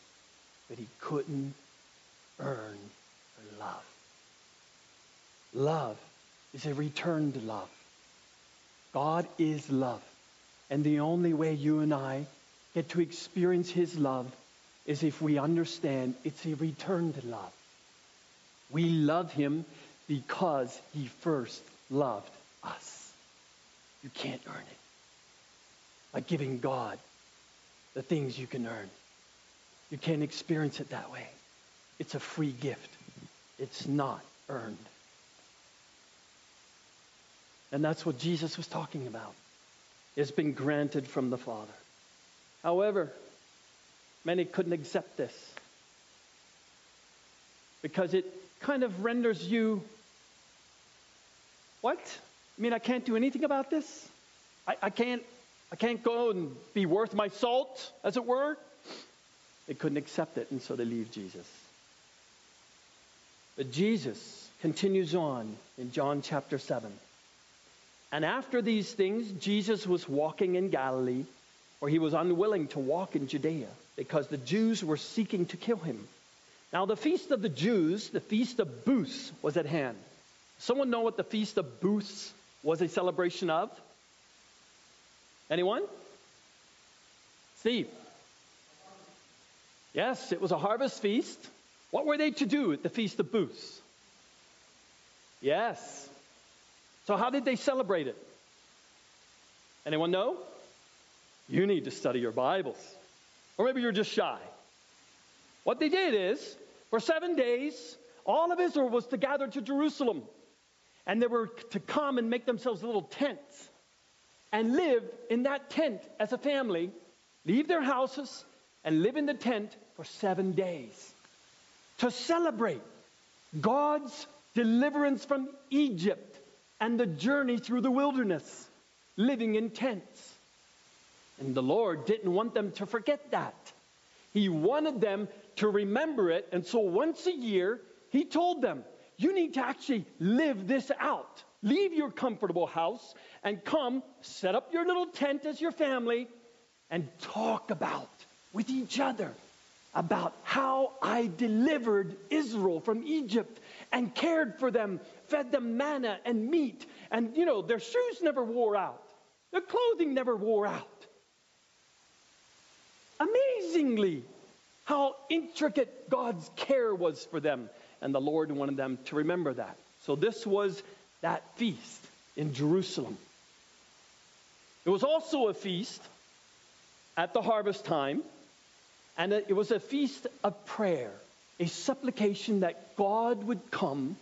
but he couldn't earn her love. Love is a return to love. God is love. And the only way you and I get to experience his love is if we understand it's a return to love. We love him because he first loved us. You can't earn it by giving God the things you can earn. You can't experience it that way. It's a free gift. It's not earned. And that's what Jesus was talking about. It's been granted from the Father. However, many couldn't accept this because it kind of renders you what? I mean, I can't do anything about this? I, I, can't I can't go and be worth my salt, as it were? They couldn't accept it, and so they leave Jesus. But Jesus continues on in John chapter 7. And after these things, Jesus was walking in Galilee, where he was unwilling to walk in Judea because the Jews were seeking to kill him. Now, the feast of the Jews, the feast of Booths, was at hand. Someone know what the feast of Booths was a celebration of? Anyone? Steve. Yes, it was a harvest feast. What were they to do at the feast of Booths? Yes, so, how did they celebrate it? Anyone know? You need to study your Bibles. Or maybe you're just shy. What they did is, for seven days, all of Israel was to gather to Jerusalem. And they were to come and make themselves little tents and live in that tent as a family, leave their houses, and live in the tent for seven days to celebrate God's deliverance from Egypt and the journey through the wilderness, living in tents. And the Lord didn't want them to forget that. He wanted them to remember it. And so once a year, He told them, You need to actually live this out. Leave your comfortable house and come set up your little tent as your family and talk about with each other about how I delivered Israel from Egypt and cared for them, fed them manna and meat, and you know, their shoes never wore out. Their clothing never wore out. Amazingly, how intricate God's care was for them. And the Lord wanted them to remember that. So this was that feast in Jerusalem. It was also a feast at the harvest time, and it was a feast of prayer, a supplication that God would come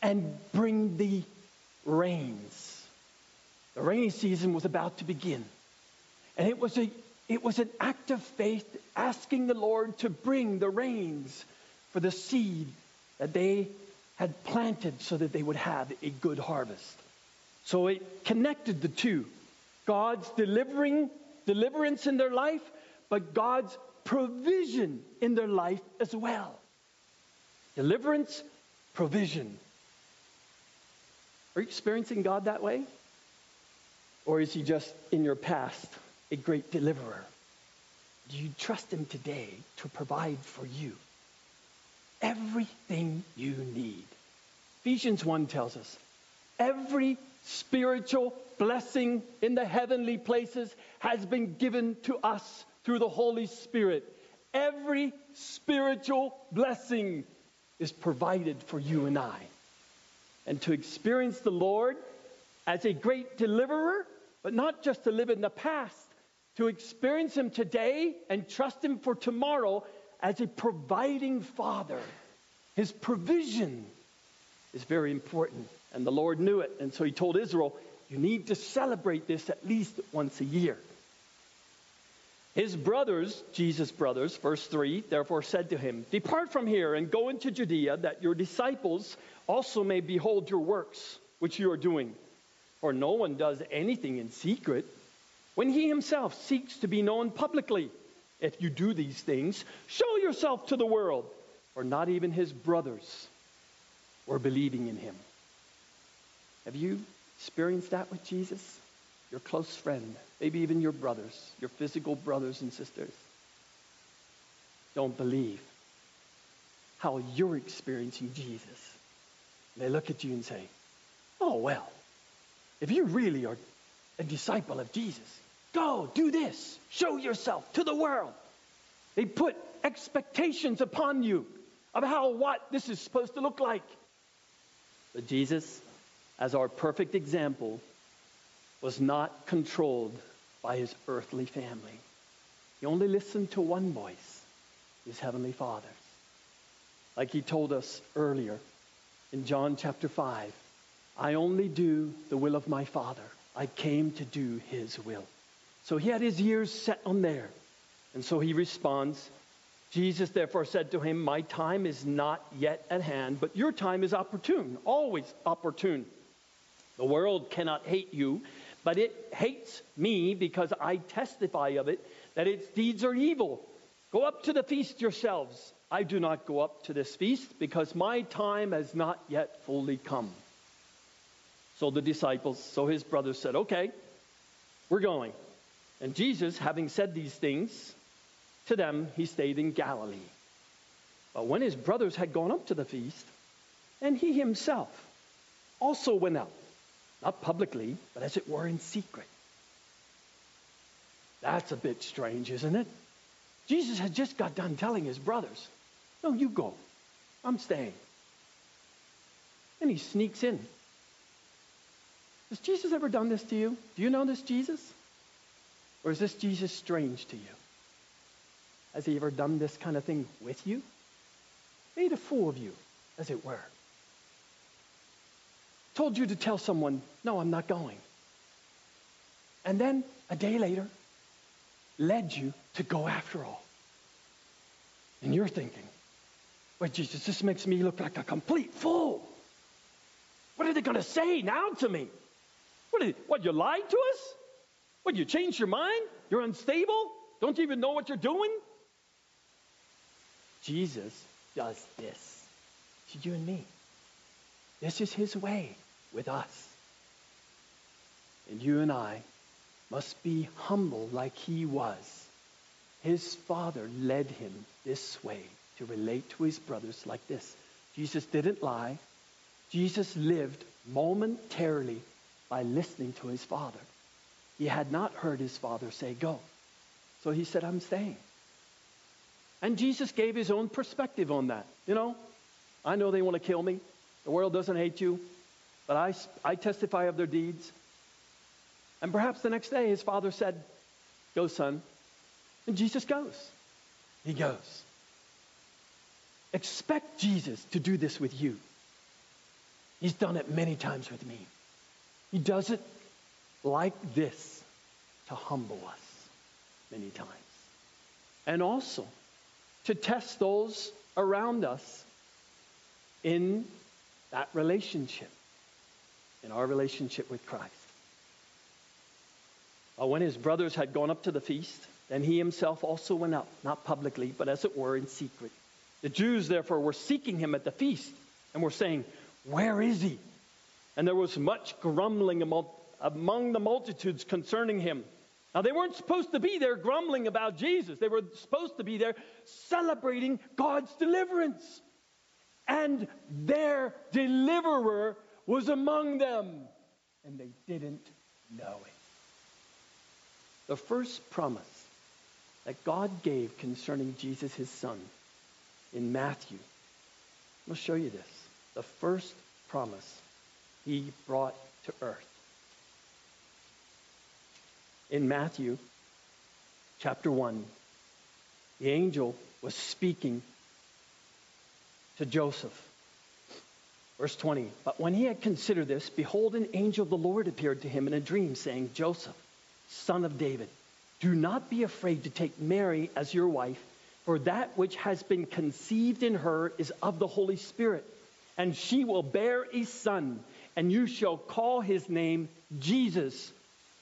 and bring the rains. The rainy season was about to begin. And it was, a, it was an act of faith asking the Lord to bring the rains for the seed that they had planted so that they would have a good harvest. So it connected the two God's delivering deliverance in their life, but God's provision in their life as well. Deliverance, provision. Are you experiencing God that way? Or is He just in your past a great deliverer? Do you trust Him today to provide for you everything you need? Ephesians 1 tells us every spiritual blessing in the heavenly places has been given to us through the Holy Spirit. Every spiritual blessing is provided for you and I. And to experience the Lord as a great deliverer, but not just to live in the past, to experience Him today and trust Him for tomorrow as a providing Father. His provision is very important. And the Lord knew it. And so He told Israel, you need to celebrate this at least once a year. His brothers, Jesus' brothers, verse 3, therefore said to him, Depart from here and go into Judea, that your disciples also may behold your works, which you are doing. For no one does anything in secret when he himself seeks to be known publicly. If you do these things, show yourself to the world. For not even his brothers were believing in him. Have you experienced that with Jesus? Your close friend, maybe even your brothers, your physical brothers and sisters, don't believe how you're experiencing Jesus. They look at you and say, Oh, well, if you really are a disciple of Jesus, go do this, show yourself to the world. They put expectations upon you of how what this is supposed to look like. But Jesus as our perfect example, was not controlled by his earthly family. He only listened to one voice, his heavenly Father's. Like he told us earlier in John chapter 5 I only do the will of my Father. I came to do his will. So he had his ears set on there. And so he responds Jesus therefore said to him, My time is not yet at hand, but your time is opportune, always opportune. The world cannot hate you, but it hates me because I testify of it that its deeds are evil. Go up to the feast yourselves. I do not go up to this feast because my time has not yet fully come. So the disciples, so his brothers said, Okay, we're going. And Jesus, having said these things to them, he stayed in Galilee. But when his brothers had gone up to the feast, and he himself also went up not publicly, but as it were in secret. That's a bit strange, isn't it? Jesus had just got done telling his brothers, No, you go. I'm staying. And he sneaks in. Has Jesus ever done this to you? Do you know this Jesus? Or is this Jesus strange to you? Has he ever done this kind of thing with you? Made a fool of you, as it were told you to tell someone, no, I'm not going. And then a day later, led you to go after all. And you're thinking, wait, Jesus, this makes me look like a complete fool. What are they going to say now to me? What, you, what, you lied to us? What, you changed your mind? You're unstable? Don't you even know what you're doing? Jesus does this to you and me. This is his way with us. And you and I must be humble like he was. His father led him this way to relate to his brothers like this. Jesus didn't lie. Jesus lived momentarily by listening to his father. He had not heard his father say, Go. So he said, I'm staying. And Jesus gave his own perspective on that. You know, I know they want to kill me. The world doesn't hate you, but I, I testify of their deeds. And perhaps the next day his father said, Go, son. And Jesus goes. He goes. Expect Jesus to do this with you. He's done it many times with me. He does it like this to humble us many times. And also to test those around us in that relationship, in our relationship with Christ. When his brothers had gone up to the feast, then he himself also went up, not publicly, but as it were in secret. The Jews, therefore, were seeking him at the feast and were saying, Where is he? And there was much grumbling among the multitudes concerning him. Now, they weren't supposed to be there grumbling about Jesus. They were supposed to be there celebrating God's deliverance. And their deliverer was among them, and they didn't know it. The first promise that God gave concerning Jesus, his son, in Matthew, I'll show you this. The first promise he brought to earth. In Matthew chapter 1, the angel was speaking to Joseph. Verse 20, but when he had considered this, behold, an angel of the Lord appeared to him in a dream, saying, Joseph, son of David, do not be afraid to take Mary as your wife, for that which has been conceived in her is of the Holy Spirit. And she will bear a son, and you shall call his name Jesus,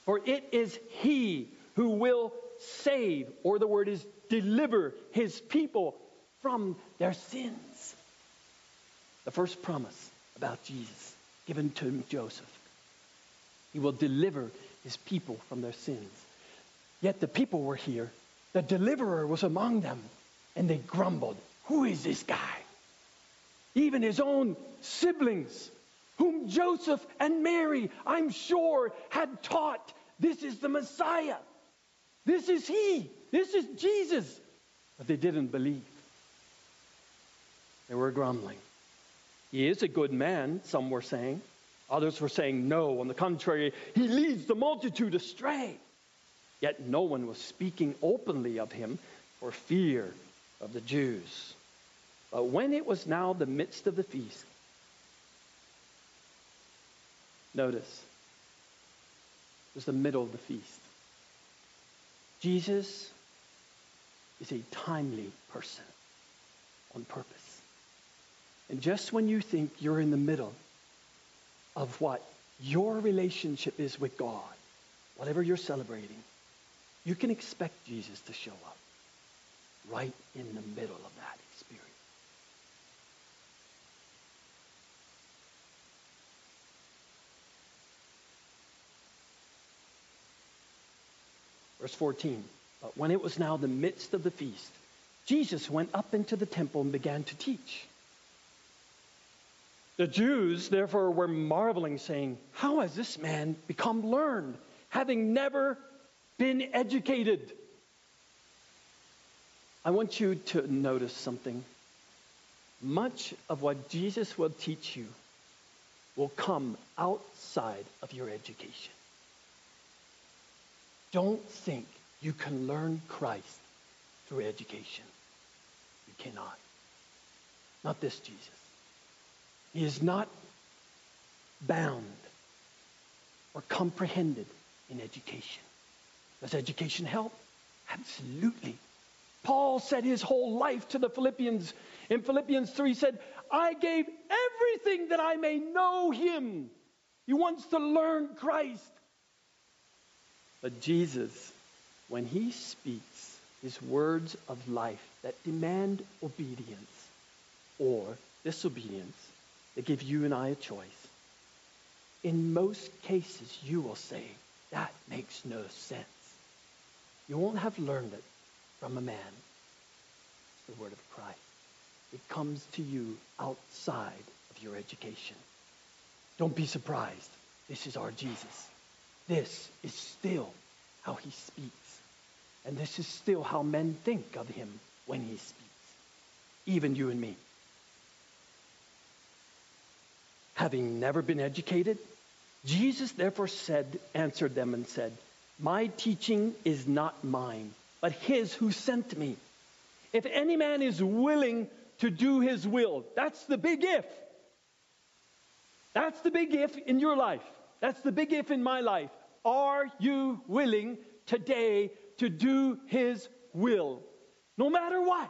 for it is he who will save, or the word is deliver, his people from their sins. The first promise about Jesus given to Joseph. He will deliver his people from their sins. Yet the people were here. The deliverer was among them, and they grumbled, Who is this guy? Even his own siblings, whom Joseph and Mary, I'm sure, had taught this is the Messiah. This is he. This is Jesus. But they didn't believe. They were grumbling. He is a good man, some were saying. Others were saying, no, on the contrary, he leads the multitude astray. Yet no one was speaking openly of him for fear of the Jews. But when it was now the midst of the feast, notice, it was the middle of the feast. Jesus is a timely person on purpose. And just when you think you're in the middle of what your relationship is with God, whatever you're celebrating, you can expect Jesus to show up right in the middle of that experience. Verse 14. But when it was now the midst of the feast, Jesus went up into the temple and began to teach. The Jews, therefore, were marveling, saying, How has this man become learned, having never been educated? I want you to notice something. Much of what Jesus will teach you will come outside of your education. Don't think you can learn Christ through education. You cannot. Not this Jesus. He is not bound or comprehended in education. Does education help? Absolutely. Paul said his whole life to the Philippians. In Philippians 3 he said, I gave everything that I may know him. He wants to learn Christ. But Jesus, when he speaks his words of life that demand obedience or disobedience, they give you and I a choice. In most cases, you will say, that makes no sense. You won't have learned it from a man. It's the word of Christ. It comes to you outside of your education. Don't be surprised. This is our Jesus. This is still how he speaks. And this is still how men think of him when he speaks, even you and me. Having never been educated, Jesus therefore said, answered them and said, My teaching is not mine, but his who sent me. If any man is willing to do his will, that's the big if. That's the big if in your life. That's the big if in my life. Are you willing today to do his will? No matter what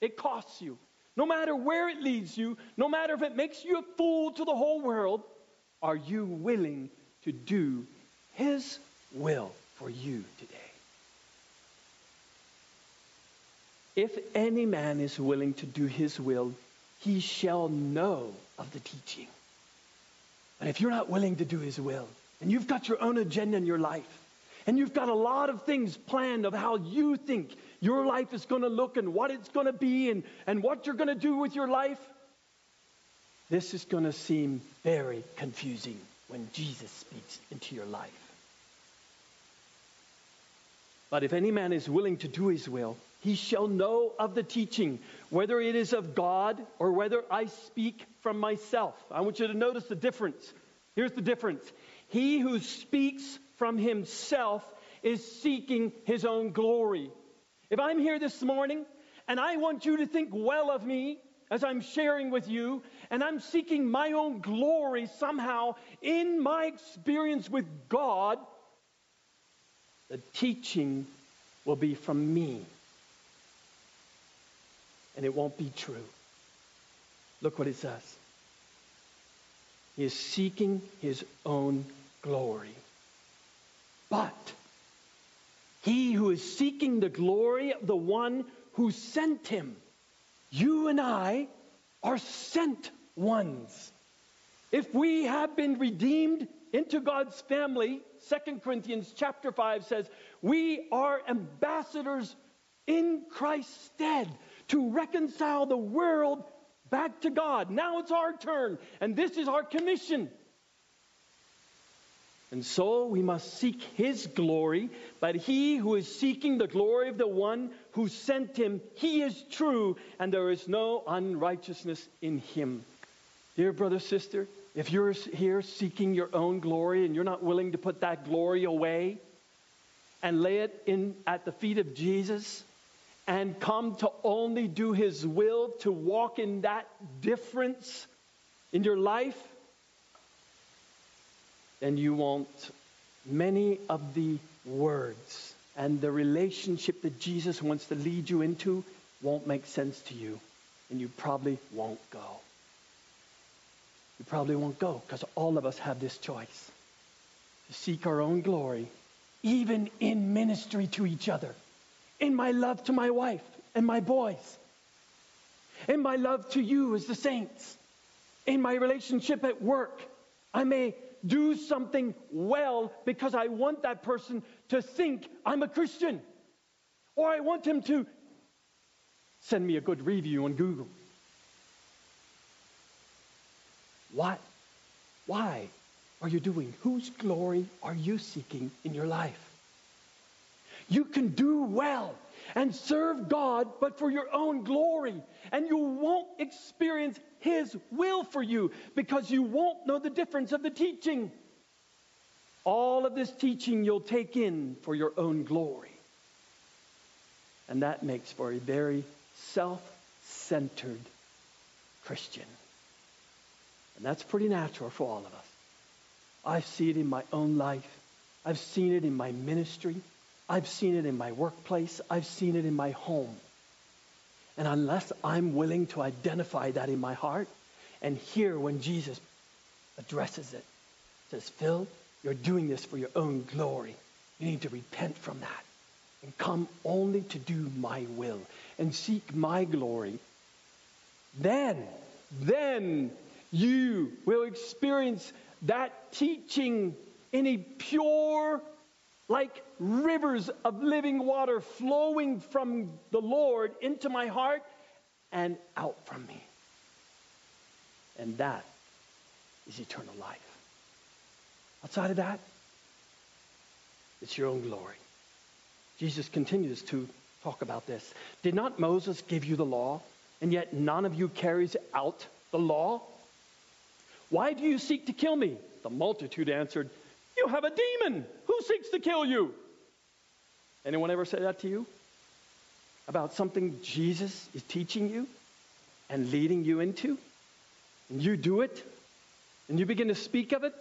it costs you, no matter where it leads you, no matter if it makes you a fool to the whole world, are you willing to do his will for you today? If any man is willing to do his will, he shall know of the teaching. And if you're not willing to do his will, and you've got your own agenda in your life, and you've got a lot of things planned of how you think your life is going to look and what it's going to be and, and what you're going to do with your life, this is going to seem very confusing when Jesus speaks into your life. But if any man is willing to do his will, he shall know of the teaching, whether it is of God or whether I speak from myself. I want you to notice the difference. Here's the difference He who speaks from himself is seeking his own glory. If I'm here this morning and I want you to think well of me as I'm sharing with you, and I'm seeking my own glory somehow in my experience with God, the teaching will be from me and it won't be true. Look what it says. He is seeking his own glory. But he who is seeking the glory of the one who sent him, you and I are sent ones. If we have been redeemed into God's family, 2 Corinthians chapter 5 says, we are ambassadors in Christ's stead to reconcile the world back to God. Now it's our turn, and this is our commission. And so we must seek his glory, but he who is seeking the glory of the one who sent him, he is true, and there is no unrighteousness in him. Dear brother, sister, if you're here seeking your own glory and you're not willing to put that glory away and lay it in at the feet of Jesus, and come to only do His will, to walk in that difference in your life, then you want many of the words and the relationship that Jesus wants to lead you into won't make sense to you, and you probably won't go. You probably won't go because all of us have this choice to seek our own glory, even in ministry to each other in my love to my wife and my boys, in my love to you as the saints, in my relationship at work. I may do something well because I want that person to think I'm a Christian, or I want him to send me a good review on Google. What? Why are you doing? Whose glory are you seeking in your life? You can do well and serve God, but for your own glory. And you won't experience His will for you because you won't know the difference of the teaching. All of this teaching you'll take in for your own glory. And that makes for a very self centered Christian. And that's pretty natural for all of us. I see it in my own life, I've seen it in my ministry. I've seen it in my workplace, I've seen it in my home. And unless I'm willing to identify that in my heart and hear when Jesus addresses it, says, Phil, you're doing this for your own glory. You need to repent from that and come only to do my will and seek my glory. Then, then you will experience that teaching in a pure like rivers of living water flowing from the Lord into my heart and out from me. And that is eternal life. Outside of that, it's your own glory. Jesus continues to talk about this. Did not Moses give you the law, and yet none of you carries out the law? Why do you seek to kill me? The multitude answered, You have a demon. Who seeks to kill you? Anyone ever say that to you? About something Jesus is teaching you and leading you into? And you do it? And you begin to speak of it?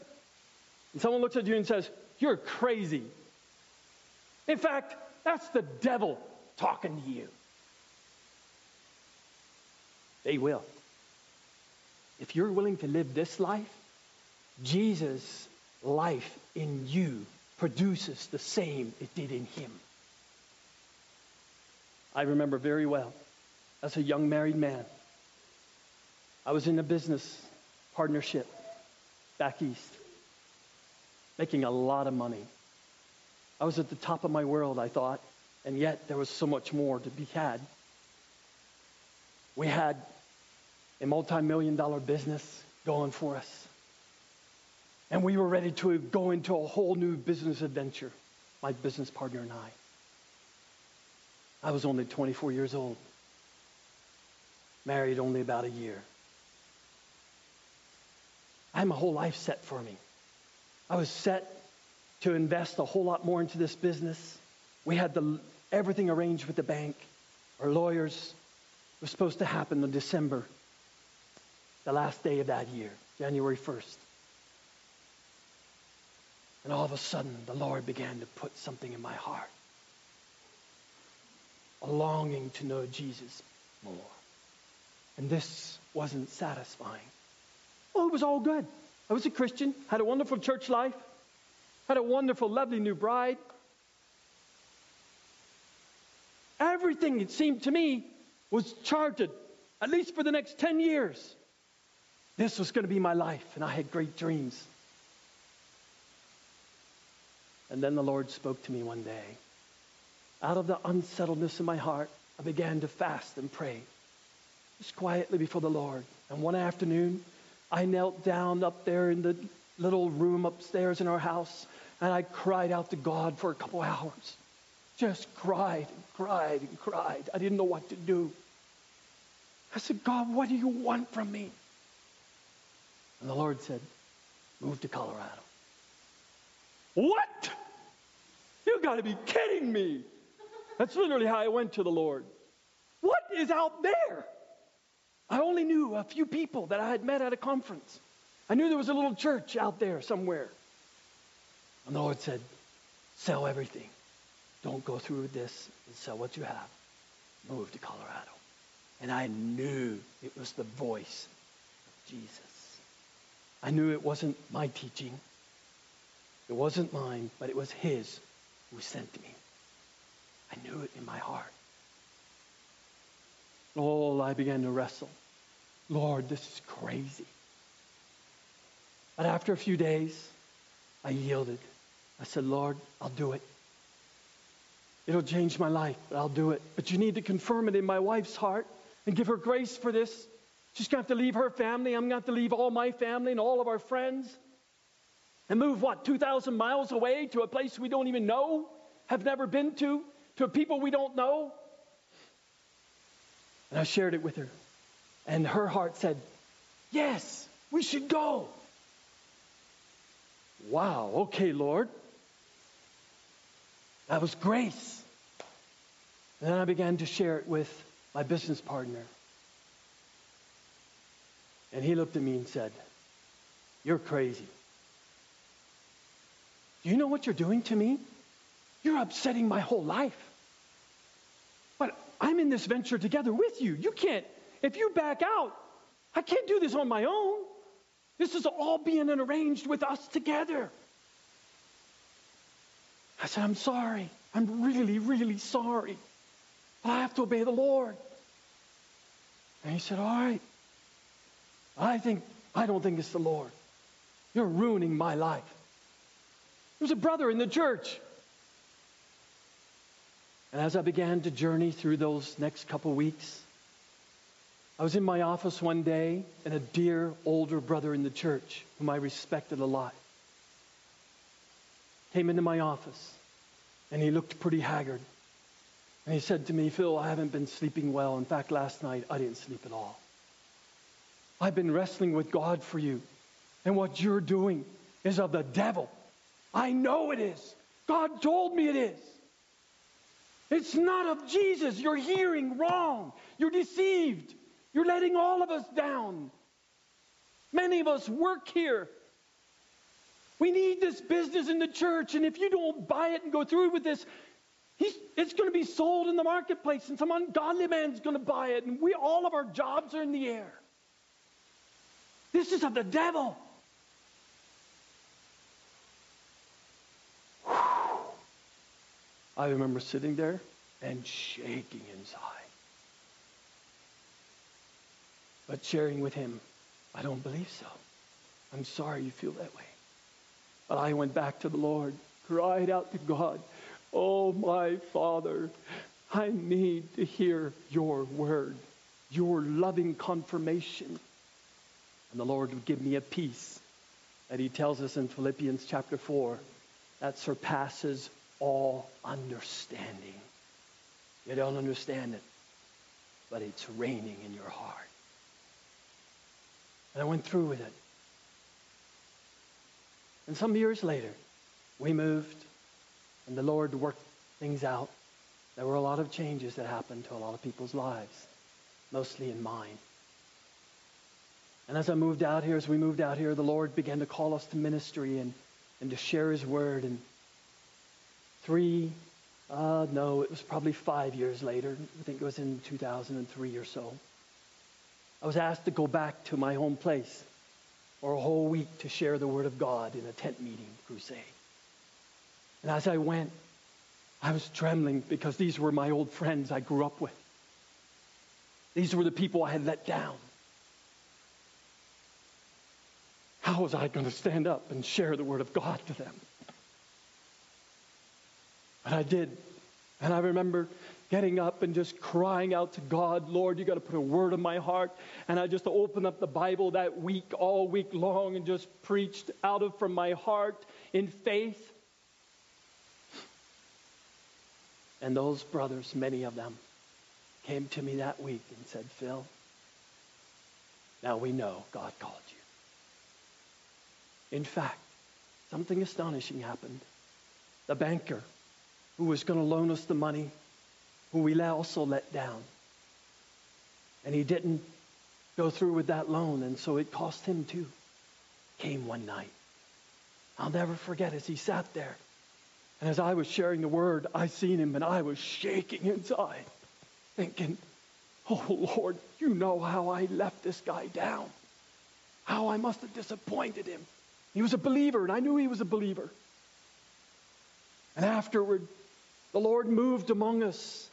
And someone looks at you and says, You're crazy. In fact, that's the devil talking to you. They will. If you're willing to live this life, Jesus' life in you produces the same it did in him. I remember very well, as a young married man, I was in a business partnership back east, making a lot of money. I was at the top of my world, I thought, and yet there was so much more to be had. We had a multi million dollar business going for us. And we were ready to go into a whole new business adventure, my business partner and I. I was only 24 years old, married only about a year. I had my whole life set for me. I was set to invest a whole lot more into this business. We had the, everything arranged with the bank. Our lawyers it was supposed to happen in December, the last day of that year, January 1st. And all of a sudden, the Lord began to put something in my heart a longing to know Jesus more. And this wasn't satisfying. Well, it was all good. I was a Christian, had a wonderful church life, had a wonderful, lovely new bride. Everything, it seemed to me, was charted, at least for the next 10 years. This was going to be my life, and I had great dreams. And then the Lord spoke to me one day. Out of the unsettledness in my heart, I began to fast and pray, just quietly before the Lord. And one afternoon, I knelt down up there in the little room upstairs in our house, and I cried out to God for a couple hours. Just cried and cried and cried. I didn't know what to do. I said, God, what do you want from me? And the Lord said, Move to Colorado. What? You got to be kidding me. That's literally how I went to the Lord. What is out there? I only knew a few people that I had met at a conference. I knew there was a little church out there somewhere. And the Lord said, Sell everything. Don't go through with this and sell what you have. Move to Colorado. And I knew it was the voice of Jesus. I knew it wasn't my teaching, it wasn't mine, but it was His who sent me. I knew it in my heart. Oh, I began to wrestle. Lord, this is crazy. But after a few days, I yielded. I said, Lord, I'll do it. It'll change my life, but I'll do it. But you need to confirm it in my wife's heart and give her grace for this. She's going to have to leave her family. I'm going to have to leave all my family and all of our friends and move, what, 2,000 miles away to a place we don't even know, have never been to, to people we don't know. And I shared it with her. And her heart said, Yes, we should go. Wow, okay, Lord. That was grace. And then I began to share it with my business partner. And he looked at me and said, You're crazy. Do you know what you're doing to me? You're upsetting my whole life. But I'm in this venture together with you. You can't, if you back out, I can't do this on my own. This is all being arranged with us together. I said, I'm sorry. I'm really, really sorry. But I have to obey the Lord. And he said, All right. I think I don't think it's the Lord. You're ruining my life. There's a brother in the church. And as I began to journey through those next couple weeks, I was in my office one day, and a dear older brother in the church, whom I respected a lot, came into my office. And he looked pretty haggard. And he said to me, Phil, I haven't been sleeping well. In fact, last night I didn't sleep at all. I've been wrestling with God for you. And what you're doing is of the devil. I know it is. God told me it is. It's not of Jesus. You're hearing wrong. You're deceived. You're letting all of us down. Many of us work here. We need this business in the church, and if you don't buy it and go through with this, it's going to be sold in the marketplace, and some ungodly man's going to buy it, and we all of our jobs are in the air. This is of the devil. I remember sitting there and shaking inside. But sharing with him, I don't believe so. I'm sorry you feel that way. But I went back to the Lord, cried out to God, Oh, my Father, I need to hear your word, your loving confirmation. And the Lord would give me a peace that he tells us in Philippians chapter 4 that surpasses all understanding. You don't understand it, but it's reigning in your heart. And I went through with it. And some years later, we moved, and the Lord worked things out. There were a lot of changes that happened to a lot of people's lives, mostly in mine. And as I moved out here, as we moved out here, the Lord began to call us to ministry and, and to share His word. And three, uh, no, it was probably five years later. I think it was in 2003 or so. I was asked to go back to my home place for a whole week to share the Word of God in a tent meeting crusade. And as I went, I was trembling because these were my old friends I grew up with. These were the people I had let down. How was I going to stand up and share the Word of God to them? But I did. And I remember getting up and just crying out to God, Lord, you got to put a word in my heart. And I just opened up the Bible that week, all week long, and just preached out of from my heart in faith. And those brothers, many of them, came to me that week and said, Phil, now we know God called you. In fact, something astonishing happened. The banker who was going to loan us the money who we also let down. And he didn't go through with that loan, and so it cost him too. Came one night. I'll never forget as he sat there. And as I was sharing the word, I seen him and I was shaking inside, thinking, Oh Lord, you know how I left this guy down. How I must have disappointed him. He was a believer, and I knew he was a believer. And afterward, the Lord moved among us.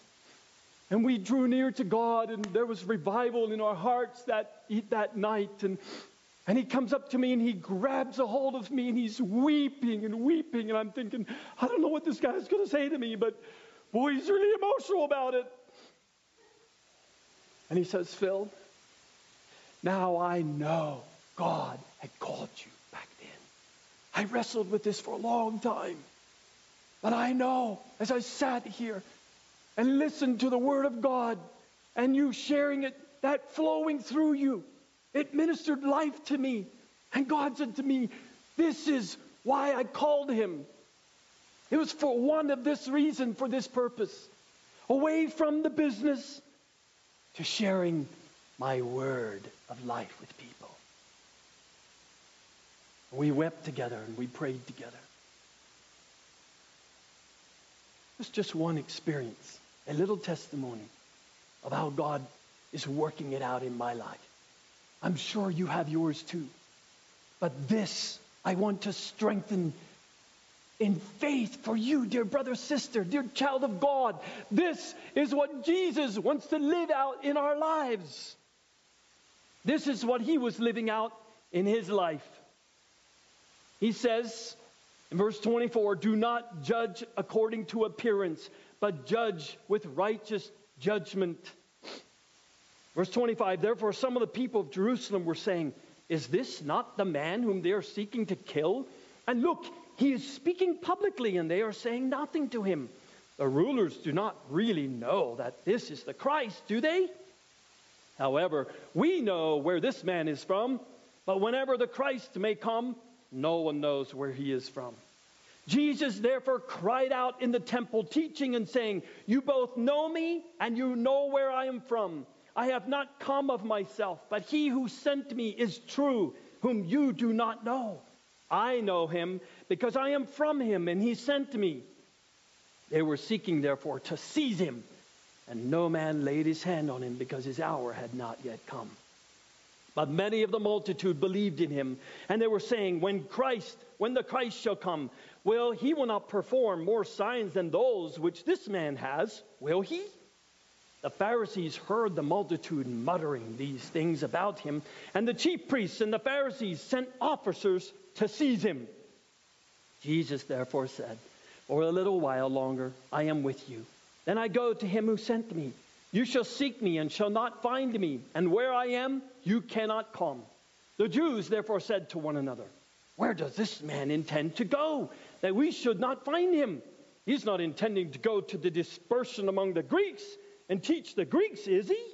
And we drew near to God, and there was revival in our hearts that, that night. And, and he comes up to me and he grabs a hold of me and he's weeping and weeping. And I'm thinking, I don't know what this guy's going to say to me, but boy, he's really emotional about it. And he says, Phil, now I know God had called you back then. I wrestled with this for a long time. But I know as I sat here and listened to the Word of God and you sharing it, that flowing through you, it ministered life to me. And God said to me, This is why I called him. It was for one of this reason, for this purpose. Away from the business to sharing my word of life with people. We wept together and we prayed together. It's just one experience, a little testimony of how God is working it out in my life. I'm sure you have yours too. But this I want to strengthen in faith for you, dear brother, sister, dear child of God. This is what Jesus wants to live out in our lives. This is what he was living out in his life. He says, in verse 24, do not judge according to appearance, but judge with righteous judgment. Verse 25, therefore some of the people of Jerusalem were saying, Is this not the man whom they are seeking to kill? And look, He is speaking publicly, and they are saying nothing to him. The rulers do not really know that this is the Christ, do they? However, we know where this man is from, but whenever the Christ may come, no one knows where he is from. Jesus therefore cried out in the temple, teaching and saying, You both know me, and you know where I am from. I have not come of myself, but he who sent me is true, whom you do not know. I know him because I am from him, and he sent me. They were seeking, therefore, to seize him, and no man laid his hand on him because his hour had not yet come. But many of the multitude believed in him, and they were saying, When Christ, when the Christ shall come, will he will not perform more signs than those which this man has, will he? The Pharisees heard the multitude muttering these things about him, and the chief priests and the Pharisees sent officers to seize him. Jesus therefore said, For a little while longer I am with you. Then I go to him who sent me. You shall seek me and shall not find me, and where I am, you cannot come. The Jews therefore said to one another, Where does this man intend to go, that we should not find him? He's not intending to go to the dispersion among the Greeks and teach the Greeks, is he?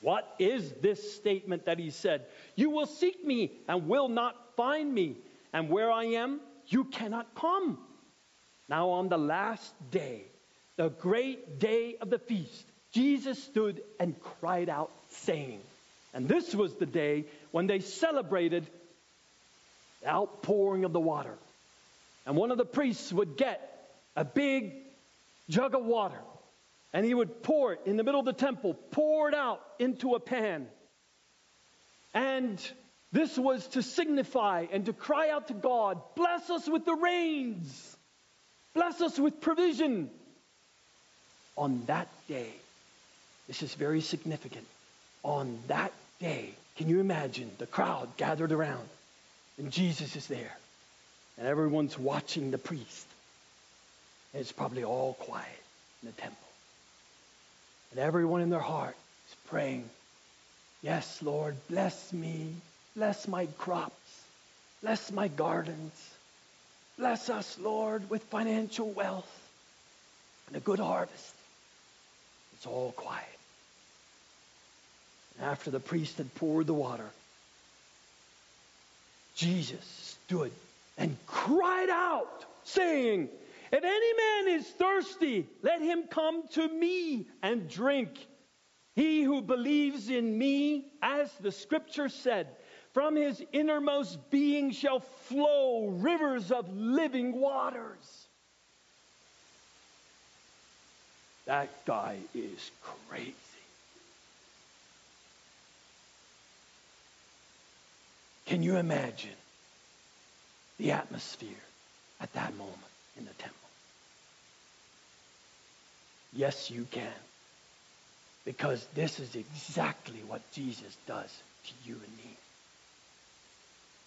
What is this statement that he said? You will seek me and will not find me, and where I am, you cannot come. Now, on the last day, the great day of the feast, Jesus stood and cried out, saying, and this was the day when they celebrated the outpouring of the water. And one of the priests would get a big jug of water and he would pour it in the middle of the temple, pour it out into a pan. And this was to signify and to cry out to God, bless us with the rains, bless us with provision. On that day, this is very significant. On that day, can you imagine the crowd gathered around and Jesus is there and everyone's watching the priest? And it's probably all quiet in the temple. And everyone in their heart is praying, Yes, Lord, bless me, bless my crops, bless my gardens, bless us, Lord, with financial wealth and a good harvest. It's all quiet. After the priest had poured the water, Jesus stood and cried out, saying, if any man is thirsty, let him come to me and drink. He who believes in me, as the scripture said, from his innermost being shall flow rivers of living waters. That guy is crazy. Can you imagine the atmosphere at that moment in the temple? Yes, you can. Because this is exactly what Jesus does to you and me.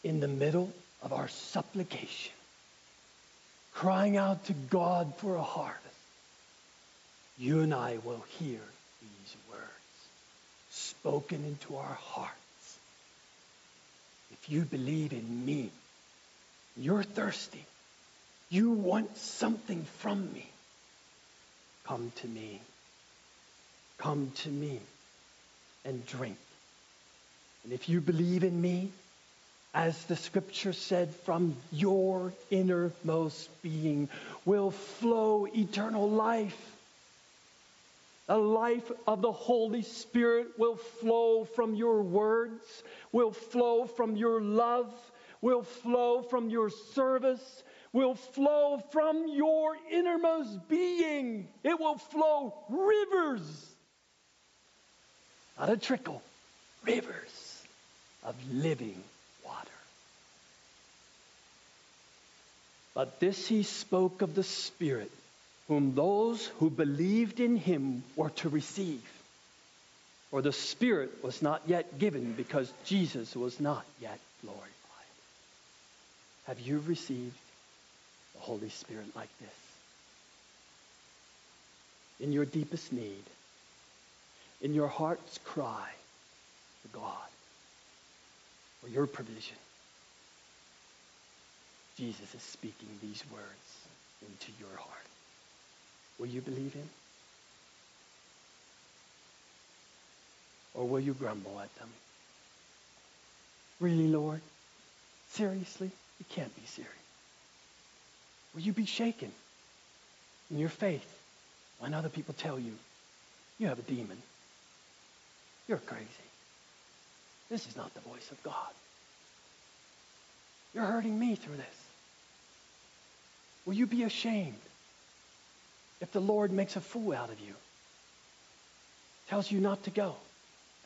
In the middle of our supplication, crying out to God for a harvest, you and I will hear these words spoken into our hearts. If you believe in me, you're thirsty. You want something from me. Come to me. Come to me and drink. And if you believe in me, as the scripture said, from your innermost being will flow eternal life. The life of the Holy Spirit will flow from your words, will flow from your love, will flow from your service, will flow from your innermost being. It will flow rivers, not a trickle, rivers of living water. But this he spoke of the Spirit, whom those who believed in him were to receive. For the Spirit was not yet given because Jesus was not yet glorified. Have you received the Holy Spirit like this. In your deepest need, in your heart's cry to God for your provision. Jesus is speaking these words into your heart. Will you believe him? Or will you grumble at them? Really, Lord? Seriously? You can't be serious. Will you be shaken in your faith when other people tell you you have a demon? You're crazy. This is not the voice of God. You're hurting me through this. Will you be ashamed if the Lord makes a fool out of you? Tells you not to go.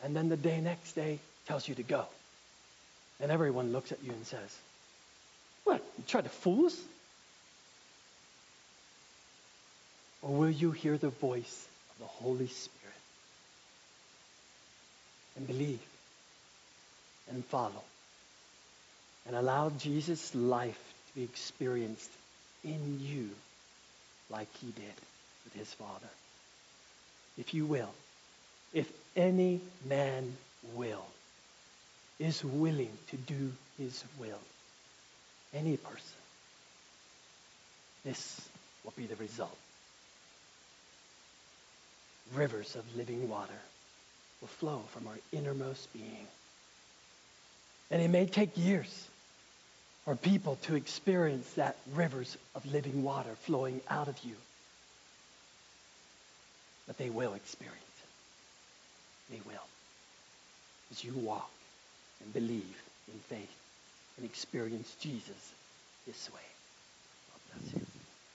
And then the day next day tells you to go. And everyone looks at you and says, What? You tried to fool us? Or will you hear the voice of the Holy Spirit and believe and follow and allow Jesus' life to be experienced in you like he did with his Father? If you will, if any man will, is willing to do his will, any person, this will be the result. Rivers of living water will flow from our innermost being. And it may take years for people to experience that rivers of living water flowing out of you. But they will experience it. They will. As you walk and believe in faith and experience Jesus this way. God bless you.